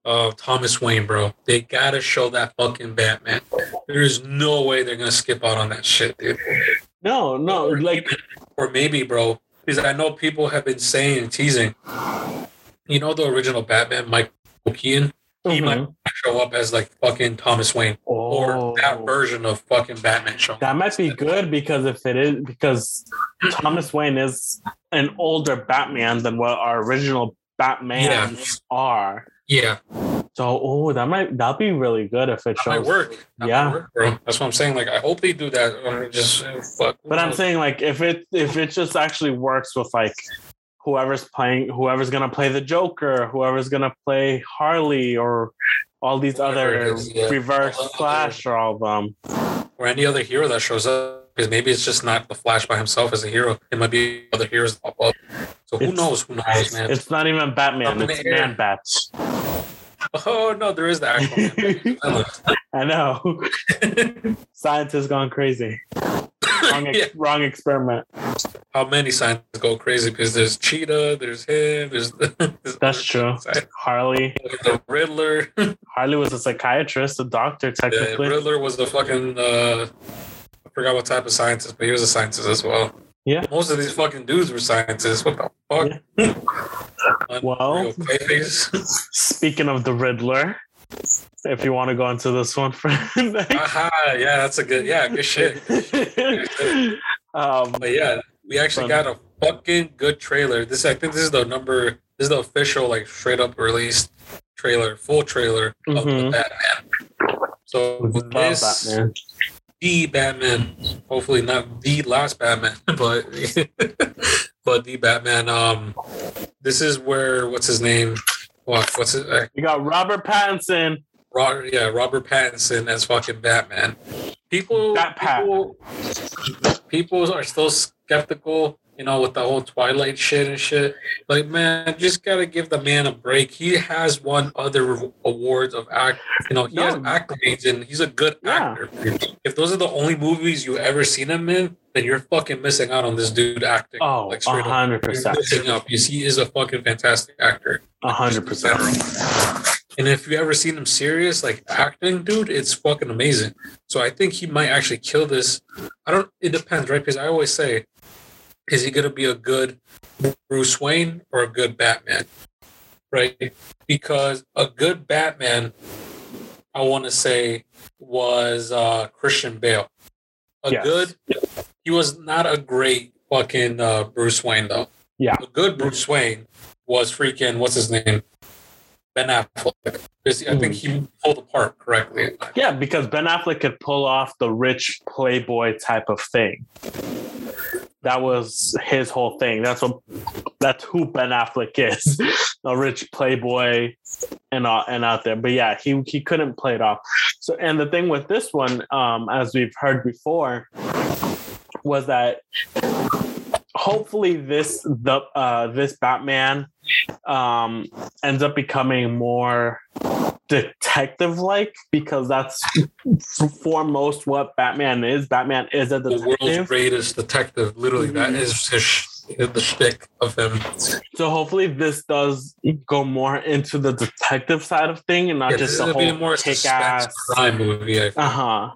uh, Thomas Wayne, bro. They gotta show that fucking Batman. There's no way they're gonna skip out on that shit, dude. No, no, or like, or maybe, bro, because I know people have been saying and teasing. You know the original Batman, Mike Keaton. Mm-hmm. He might show up as like fucking Thomas Wayne oh. or that version of fucking Batman show. That might be good because if it is because Thomas Wayne is an older Batman than what our original Batman yeah. are. Yeah. So, oh, that might that be really good if it that shows. Might work. That yeah, might work. That's what I'm saying. Like, I hope they do that. just uh, fuck. But I'm saying, like, if it if it just actually works with like whoever's playing, whoever's gonna play the Joker, whoever's gonna play Harley, or all these Whatever other is, yeah. reverse Flash, or all of them, or any other hero that shows up. Because maybe it's just not the Flash by himself as a hero. It might be other heroes pop up. So who it's, knows? Who knows, man? It's not even Batman. It's Man Bats. Oh no, there is the actual. I know. Science has gone crazy. Wrong, ex- yeah. wrong experiment. How many scientists go crazy? Because there's Cheetah, there's him, there's. there's That's true. Harley. The Riddler. Harley was a psychiatrist, a doctor, technically. Yeah, Riddler was the fucking. Uh, I forgot what type of scientist, but he was a scientist as well. Yeah. Most of these fucking dudes were scientists. What the fuck? Yeah. well, speaking of the Riddler, If you want to go into this one, for Aha, yeah, that's a good, yeah, good shit. um, but yeah, we actually got a fucking good trailer. This, I think, this is the number. This is the official, like, straight up released trailer, full trailer mm-hmm. of the. Batman. So this, Batman. The Batman, hopefully not the last Batman, but but the Batman. Um, this is where what's his name? What, what's it? Uh, you got Robert Pattinson. Robert, yeah, Robert Pattinson as fucking Batman. People, people, people are still skeptical you know, with the whole Twilight shit and shit. Like, man, just gotta give the man a break. He has won other awards of act. You know, he no. has accolades and he's a good yeah. actor. If those are the only movies you ever seen him in, then you're fucking missing out on this dude acting. Oh, like straight 100%. up. You're missing up. You see, he is a fucking fantastic actor. Hundred percent. And if you ever seen him serious, like acting, dude, it's fucking amazing. So I think he might actually kill this. I don't. It depends, right? Because I always say is he going to be a good Bruce Wayne or a good Batman? Right? Because a good Batman, I want to say, was uh, Christian Bale. A yes. good, he was not a great fucking uh, Bruce Wayne, though. Yeah. A good Bruce Wayne was freaking, what's his name? Ben Affleck. I think he mm-hmm. pulled the part correctly. Yeah, because Ben Affleck could pull off the rich playboy type of thing that was his whole thing. That's what that's who Ben Affleck is, a rich playboy and uh, and out there. But yeah, he he couldn't play it off. So and the thing with this one, um, as we've heard before, was that hopefully this the uh, this Batman um, ends up becoming more detective like because that's foremost what Batman is. Batman is a detective. The world's greatest detective. Literally, that is his the shtick of him. So hopefully this does go more into the detective side of thing and not yeah, just the whole more kick ass crime movie. Uh huh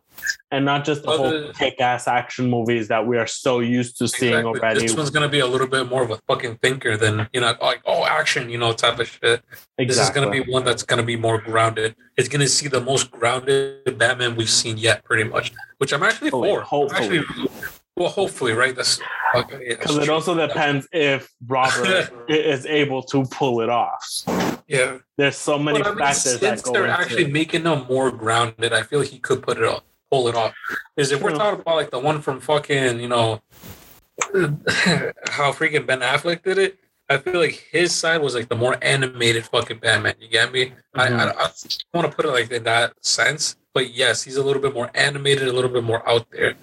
and not just the whole kick-ass action movies that we are so used to seeing exactly. already. This one's gonna be a little bit more of a fucking thinker than you know, like oh action, you know, type of shit. Exactly. This is gonna be one that's gonna be more grounded. It's gonna see the most grounded Batman we've seen yet, pretty much. Which I'm actually hopefully, for. Hopefully. Actually, well, hopefully, right? That's because yeah, it also depends if Robert is able to pull it off. Yeah, there's so many but, factors I mean, since they're actually it. making them more grounded. I feel he could put it off pull it off. Is if we're talking about like the one from fucking, you know, how freaking Ben Affleck did it, I feel like his side was like the more animated fucking Batman. You get me? Mm-hmm. I, I, I want to put it like in that sense, but yes, he's a little bit more animated, a little bit more out there.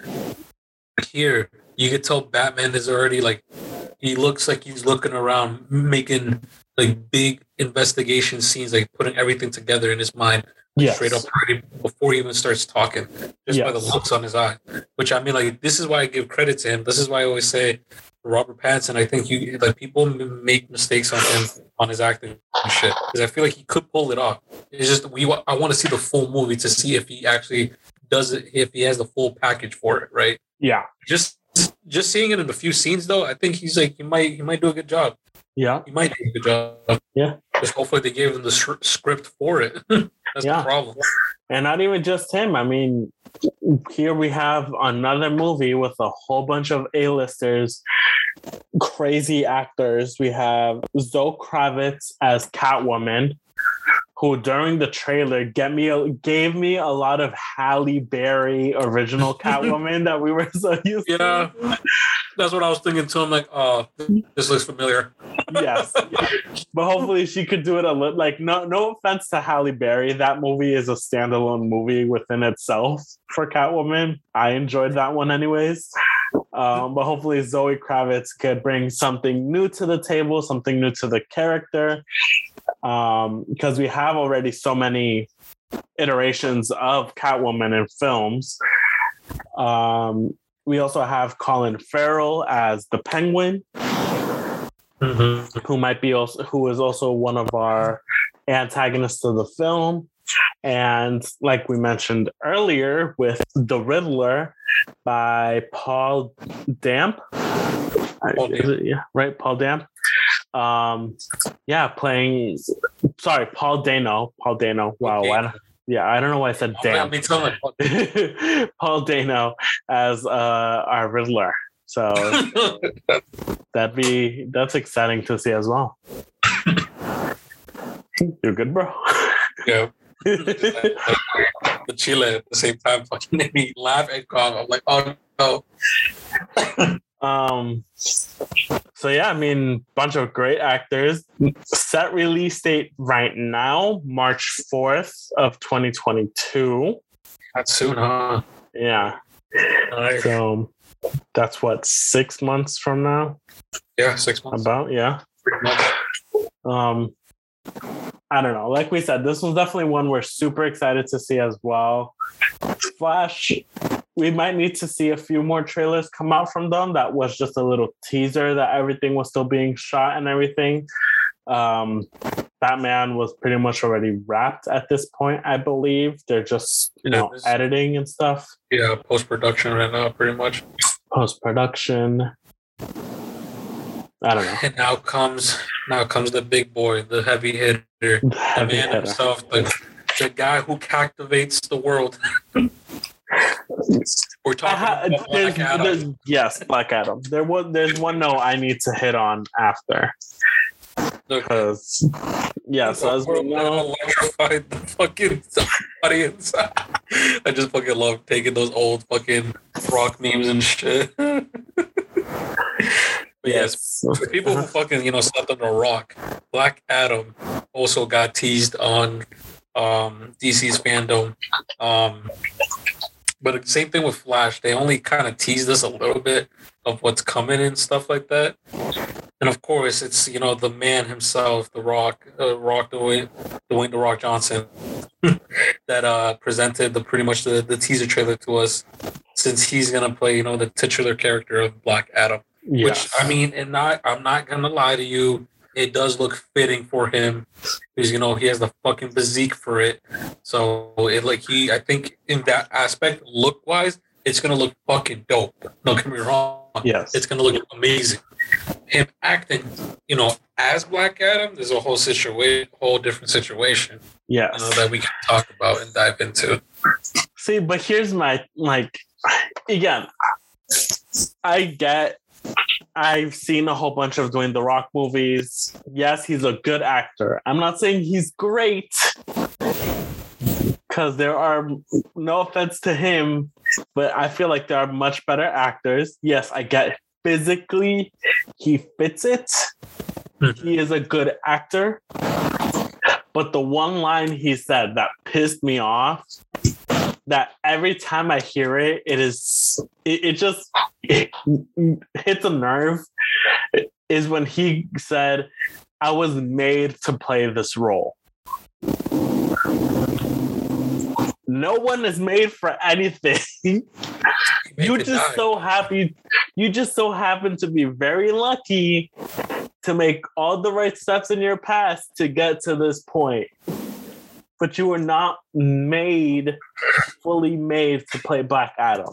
Here, you could tell Batman is already like he looks like he's looking around, making like big investigation scenes, like putting everything together in his mind yes. straight up before he even starts talking, just yes. by the looks on his eye. Which I mean, like this is why I give credit to him. This is why I always say Robert Pattinson. I think you like people make mistakes on him on his acting and shit because I feel like he could pull it off. It's just we I want to see the full movie to see if he actually does it, if he has the full package for it, right? Yeah. Just just seeing it in a few scenes though, I think he's like he might he might do a good job. Yeah, he might do a good job. Yeah, hopefully they gave him the script for it. That's yeah. the problem. And not even just him. I mean, here we have another movie with a whole bunch of A-listers, crazy actors. We have Zoe Kravitz as Catwoman who during the trailer get me a, gave me a lot of Halle Berry original Catwoman that we were so used yeah, to. Yeah, that's what I was thinking too. I'm like, oh, this looks familiar. yes, but hopefully she could do it a little. Like, no, no offense to Halle Berry, that movie is a standalone movie within itself for Catwoman. I enjoyed that one, anyways. Um, but hopefully Zoe Kravitz could bring something new to the table, something new to the character, um, because we have already so many iterations of Catwoman in films. Um, we also have Colin Farrell as the Penguin, mm-hmm. who might be also who is also one of our antagonists of the film. And like we mentioned earlier, with The Riddler by Paul Damp. Paul Damp. It, yeah, right, Paul Damp um, yeah, playing sorry, Paul Dano. Paul Dano. Wow. Okay. I yeah, I don't know why I said damn. mean. Paul Dano as uh, our Riddler. So that'd be that's exciting to see as well. You're good, bro. yeah. the Chile at the same time fucking made me laugh and. I'm like, oh no. Um. So yeah, I mean, bunch of great actors. Set release date right now, March fourth of 2022. That's soon, huh? Yeah. Nice. So that's what six months from now. Yeah, six months. About yeah. Um, I don't know. Like we said, this was definitely one we're super excited to see as well. Flash, we might need to see a few more trailers come out from them. That was just a little teaser that everything was still being shot and everything. Um, Batman was pretty much already wrapped at this point, I believe. They're just you Yeah, know editing and stuff, Yeah, post production right now, pretty much. post production. I don't know. And now comes now comes the big boy, the heavy hitter, the Heavy man hitter. himself, the, the guy who captivates the world. We're talking ha- about there's, Black Adam. there's- yes, Black Adam. There was there's one no I need to hit on after because yes, as we know, electrified the fucking audience. I just fucking love taking those old fucking rock memes and shit. but yes, people who fucking you know slept on a rock, Black Adam also got teased on um, DC's fandom. Um, but the same thing with Flash. They only kind of teased us a little bit of what's coming and stuff like that. And of course, it's you know the man himself, the Rock, uh, Rock Dwayne, Dwayne the Rock Johnson, that uh, presented the pretty much the, the teaser trailer to us. Since he's gonna play, you know, the titular character of Black Adam. yes. Which I mean, and not I'm not gonna lie to you, it does look fitting for him because you know he has the fucking physique for it. So it like he, I think in that aspect, look wise, it's gonna look fucking dope. Don't get me wrong, yes, it's gonna look amazing. Him acting, you know, as Black Adam, there's a whole situation, whole different situation, you know, yes. that we can talk about and dive into. See, but here's my like again. I get. I've seen a whole bunch of doing the Rock movies. Yes, he's a good actor. I'm not saying he's great because there are no offense to him, but I feel like there are much better actors. Yes, I get it. physically he fits it. Mm-hmm. he is a good actor. But the one line he said that pissed me off, that every time I hear it, it is it, it just it hits a nerve. Is when he said, "I was made to play this role." No one is made for anything. you just so happy you just so happen to be very lucky to make all the right steps in your past to get to this point but you were not made fully made to play black adam.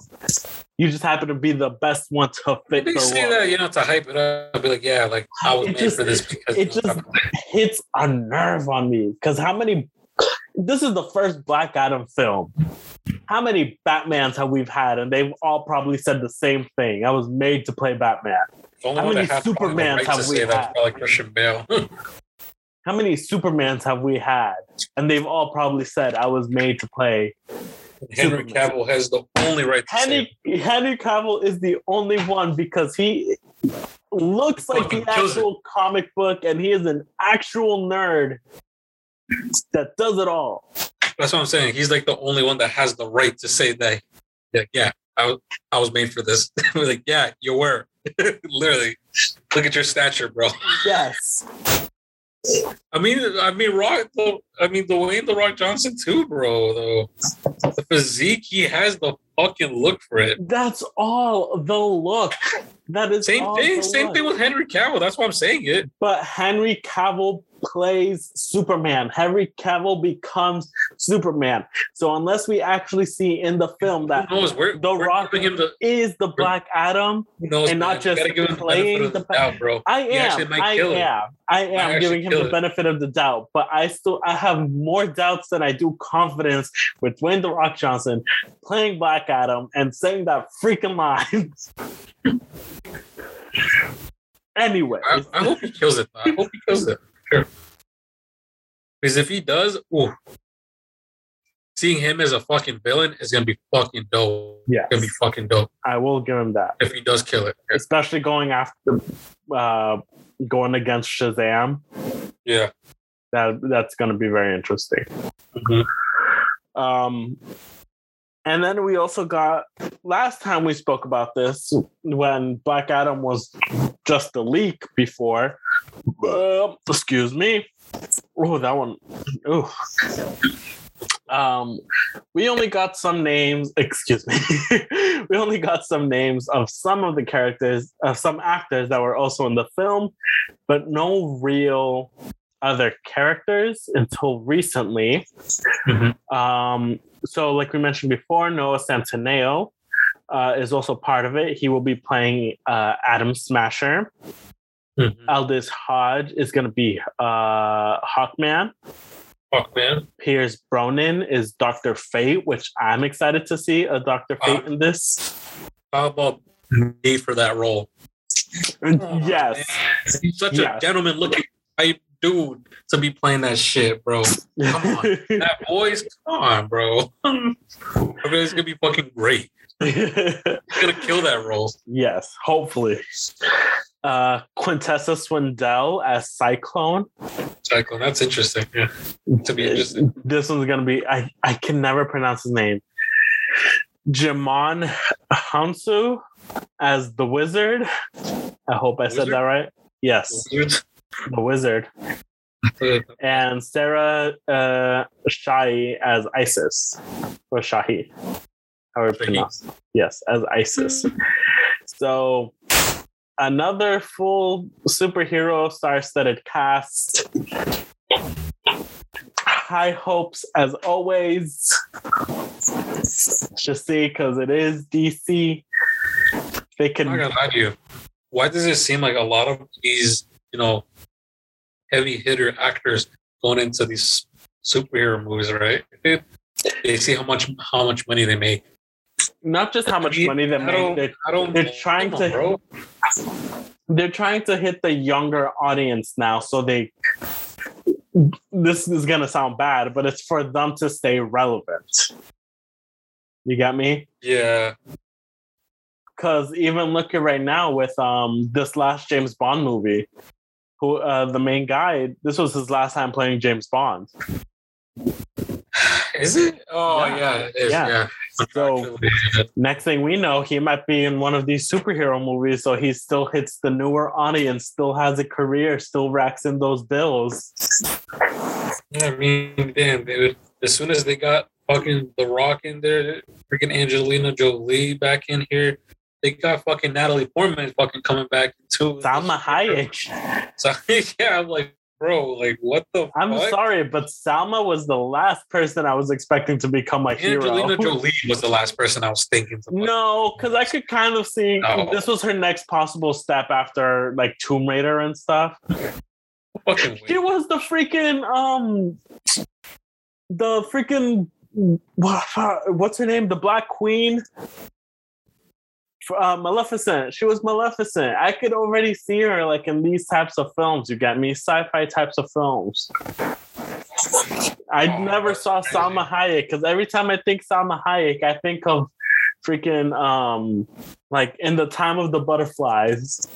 You just happen to be the best one to fit the say that, you know, to hype it up, be like, yeah, like I was It made just- for this because it just hits a nerve on me because how many this is the first black adam film. How many batmans have we've had and they've all probably said the same thing. I was made to play batman. Only how many Supermans right have we had? probably Christian Bale. how many supermans have we had and they've all probably said i was made to play Henry Superman. Cavill has the only right to say henry henry cavill is the only one because he looks like the actual comic book and he is an actual nerd that does it all That's what I'm saying. He's like the only one that has the right to say that. Like, yeah, I was, I was made for this. Like, yeah, you were. Literally, look at your stature, bro. yes I mean, I mean, Rock. The, I mean, Dwayne the Rock Johnson too, bro. Though the physique, he has the fucking look for it. That's all the look. That is Same thing. Same look. thing with Henry Cavill. That's why I'm saying it. But Henry Cavill plays Superman. Henry Cavill becomes Superman. So unless we actually see in the film that Who knows? We're, The we're Rock the, is the Black Adam, knows, and not man. just him the playing the the doubt, bro. I am. I am. I am giving him the it. benefit of the doubt, but I still I have more doubts than I do confidence with Dwayne the Rock Johnson playing Black Adam and saying that freaking line. anyway, I, I hope he kills it. I hope he kills it. Sure. Because if he does, ooh, seeing him as a fucking villain is gonna be fucking dope. It's gonna be fucking dope I will give him that, if he does kill it. especially going after uh, going against Shazam. Yeah. That that's going to be very interesting. Mhm. Um, and then we also got last time we spoke about this when Black Adam was just a leak before. Uh, excuse me. Oh, that one. Oh. Um, we only got some names. Excuse me. we only got some names of some of the characters, of some actors that were also in the film, but no real other characters until recently. Mhm. Um, so, like we mentioned before, Noah Centineo uh, is also part of it. He will be playing uh, Atom Smasher. Mhm. Aldis Hodge is going to be uh, Hawkman. Fuck man. Pierce Brosnan is Doctor Fate, which I'm excited to see a Doctor Fate Uh, in this. How about me for that role? yes. He's such Yes. a gentleman looking type dude to be playing that shit, bro. Come on. That voice, come on, bro. I mean, it's gonna be fucking great. He's gonna kill that role. yes, hopefully. Uh, Quintessa Swindell as Cyclone. Cyclone, that's interesting. Yeah. To be interesting. This one's gonna be I I can never pronounce his name. Djimon Hounsou as the wizard. I hope I said Wizard? that right. Yes, the wizard. And Sarah uh, Shahi as Isis. Or Shahi. However Shahi. pronounced. Yes, as Isis. So another full superhero star-studded cast. High hopes as always. Just see, because it is DC. They I'm not can gonna lie to you. Why does it seem like a lot of these, you know, heavy hitter actors going into these superhero movies, right? They see how much how much money they make. not just how much money they make, they're, I don't they're trying to- bro. they're trying to hit the younger audience now. So they this is gonna sound bad, but it's for them to stay relevant. You got me? Yeah. Because even looking right now with um this last James Bond movie, who uh the main guy, this was his last time playing James Bond. Is it? Oh Yeah. yeah, it is. Yeah. Yeah. So next thing we know, he might be in one of these superhero movies, so he still hits the newer audience, still has a career, still racks in those bills. Yeah, I mean, damn, dude. As soon as they got fucking The Rock in there, freaking Angelina Jolie back in here, they got fucking Natalie Portman fucking coming back too. Salma Hayek. So yeah, I'm like, bro, like what the I'm fuck? sorry, but Salma was the last person I was expecting to become a Angelina hero. Jolie was the last person I was thinking. No, because I could kind of see No. this was her next possible step after like Tomb Raider and stuff. fucking She was the freaking um, the freaking what, what's her name? The Black Queen. Uh, Maleficent. She was Maleficent. I could already see her like in these types of films. You get me? Sci-fi types of films. I Oh, never saw crazy. Salma Hayek because every time I think Salma Hayek, I think of freaking um like in the time of the butterflies.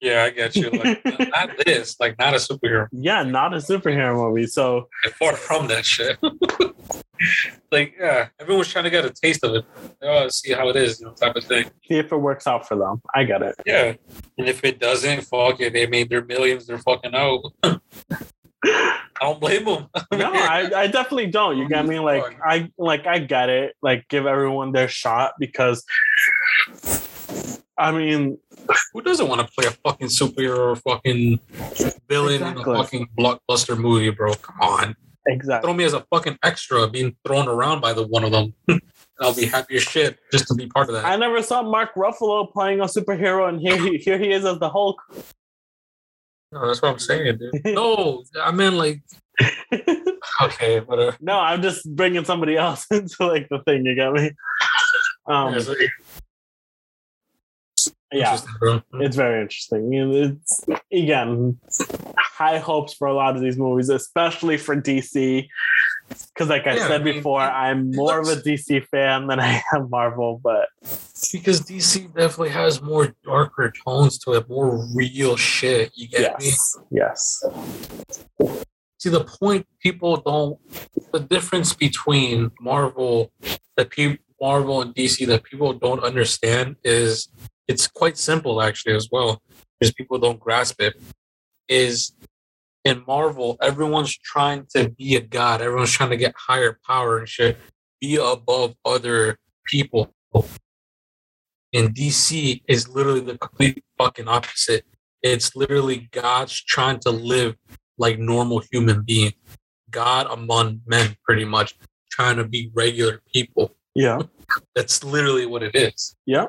Yeah, I get you. Like not this, like not a superhero. Yeah, not a superhero movie. So Like, far from that shit. like, yeah, everyone's trying to get a taste of it. Oh, see how it is, you know, type of thing. see if it works out for them. I get it. Yeah. And if it doesn't, fuck it. They made their millions. They're fucking out. I don't blame them. No, I, I definitely don't. You get me? Like I like I get it. Like give everyone their shot because I mean, who doesn't want to play a fucking superhero or fucking villain exactly. in a fucking blockbuster movie, bro? Come on. Exactly. Throw me as a fucking extra being thrown around by the one of them. I'll be happy as shit just to be part of that. I never saw Mark Ruffalo playing a superhero, and here he, here he is as the Hulk. No, that's what I'm saying, dude. no, I meant like. okay, whatever. No, I'm just bringing somebody else into like the thing. You got me. Um, yeah, Mm-hmm. it's very interesting. It's again high hopes for a lot of these movies, especially for DC. Because, like I yeah, said I mean, before, I'm more looks, of a DC fan than I am Marvel, but because DC definitely has more darker tones to it, more real shit. You get yes, me? Yes. See, the point people don't, the difference between Marvel, that people Marvel and DC that people don't understand is it's quite simple actually as well because people don't grasp it is in marvel everyone's trying to be a god. Everyone's trying to get higher power and shit. Be above other people. In dc is literally the complete fucking opposite. It's literally god's trying to live like normal human beings. God among men pretty much trying to be regular people. Yeah. That's literally what it is. Yeah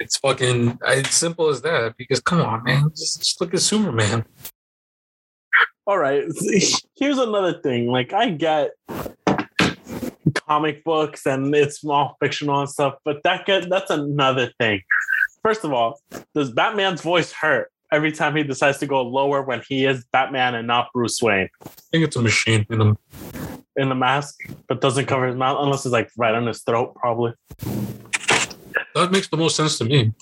it's fucking as simple as that. Because come on, man, just, just look at Superman. All right, here's another thing. Like I get comic books and it's all fictional and stuff, but that get that's another thing. First of all, does Batman's voice hurt every time he decides to go lower when he is Batman and not Bruce Wayne? I think it's a machine in him. In the mask, but doesn't cover his mouth unless it's like right on his throat, probably. That makes the most sense to me.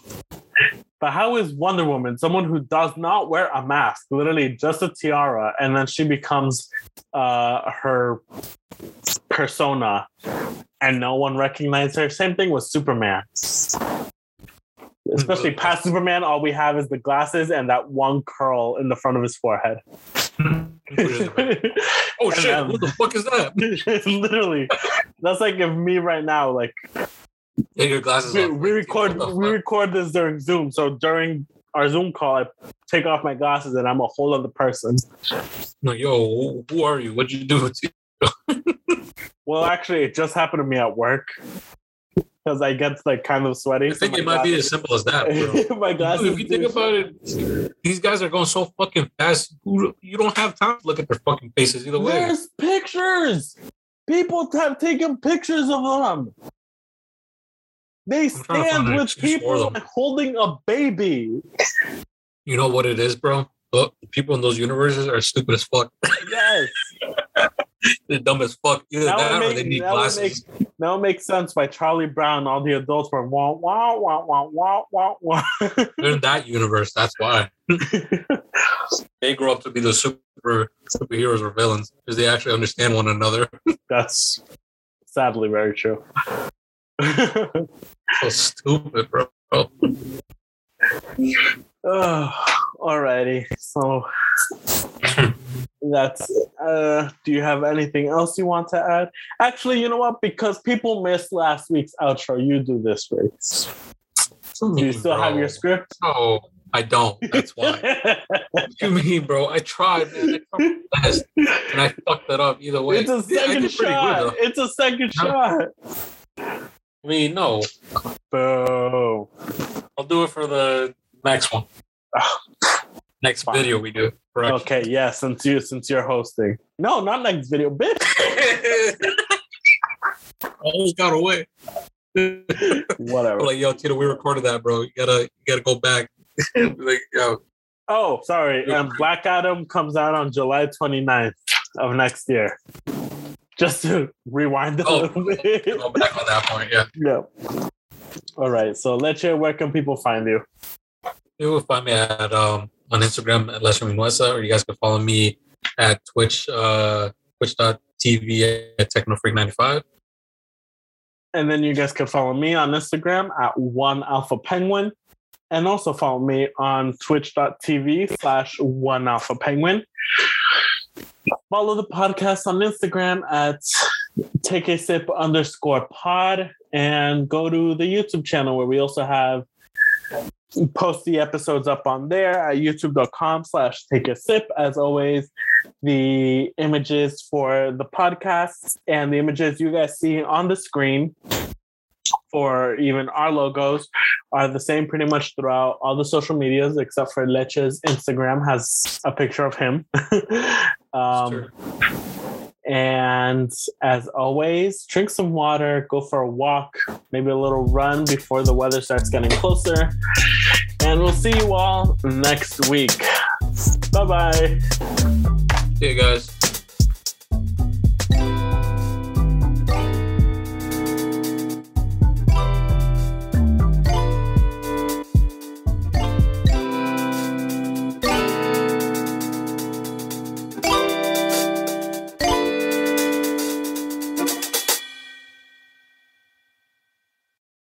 But how is Wonder Woman someone who does not wear a mask, literally just a tiara, and then she becomes uh, her persona, and no one recognizes her? Same thing with Superman. Especially past Superman, all we have is the glasses and that one curl in the front of his forehead. oh shit! What the fuck is that? literally, that's like if me right now, like Take your glasses we, off. We record we record this during Zoom. So during our Zoom call, I take off my glasses and I'm a whole other person. No, yo, who are you? What'd you do? well, actually, it just happened to me at work because I get like kind of sweaty. I think so it might be as simple as that, bro. my glasses. if you think about it, these guys are going so fucking fast. You don't have time to look at their fucking faces either way. There's pictures. People have taken pictures of them. They stand with people holding a baby. You know what it is, bro? The people in those universes are stupid as fuck. Yes. They're dumb as fuck. Either that, that make, or they need glasses. Make, now it makes sense why Charlie Brown, all the adults were wah wah wah wah wah wah wah. They're in that universe. That's why. they grow up to be the super superheroes or villains because they actually understand one another. That's sadly very true so stupid, bro. Oh, alrighty. So that's uh do you have anything else you want to add? Actually, you know what? Because people missed last week's outro, you do this week. Do you still bro. have your script? No, I don't. That's why. what do you mean, bro? I tried, man. I tried and I fucked that up either way. It's a second yeah, shot. Good, it's a second shot. I mean, no. Boo. I'll do it for the next one. next Fine. video we do. Correct. Okay, yeah, since you since you're hosting. No, not next video, bitch. Almost got away. Whatever. like, yo, Tito, we recorded that, bro. You gotta you gotta go back. like, yo. Oh, sorry. Um, Black Adam comes out on July 29th of next year just to rewind a oh, little bit. Go back on that point, yeah. Yeah. All right. So let's share where can people find you? You will find me at um on Instagram at Leslie Minuesa, or you guys can follow me at Twitch, uh twitch.tv at TechnoFreak95. And then you guys can follow me on Instagram at one alpha penguin. And also follow me on twitch.tv slash one alpha penguin follow the podcast on Instagram at take a sip underscore pod and go to the YouTube channel where we also have post the episodes up on there at youtube.com slash take a sip as always the images for the podcast and the images you guys see on the screen for even our logos are the same pretty much throughout all the social medias except for Leche's Instagram has a picture of him. um, and as always, drink some water, go for a walk, maybe a little run before the weather starts getting closer. And we'll see you all next week. Bye bye. See you guys.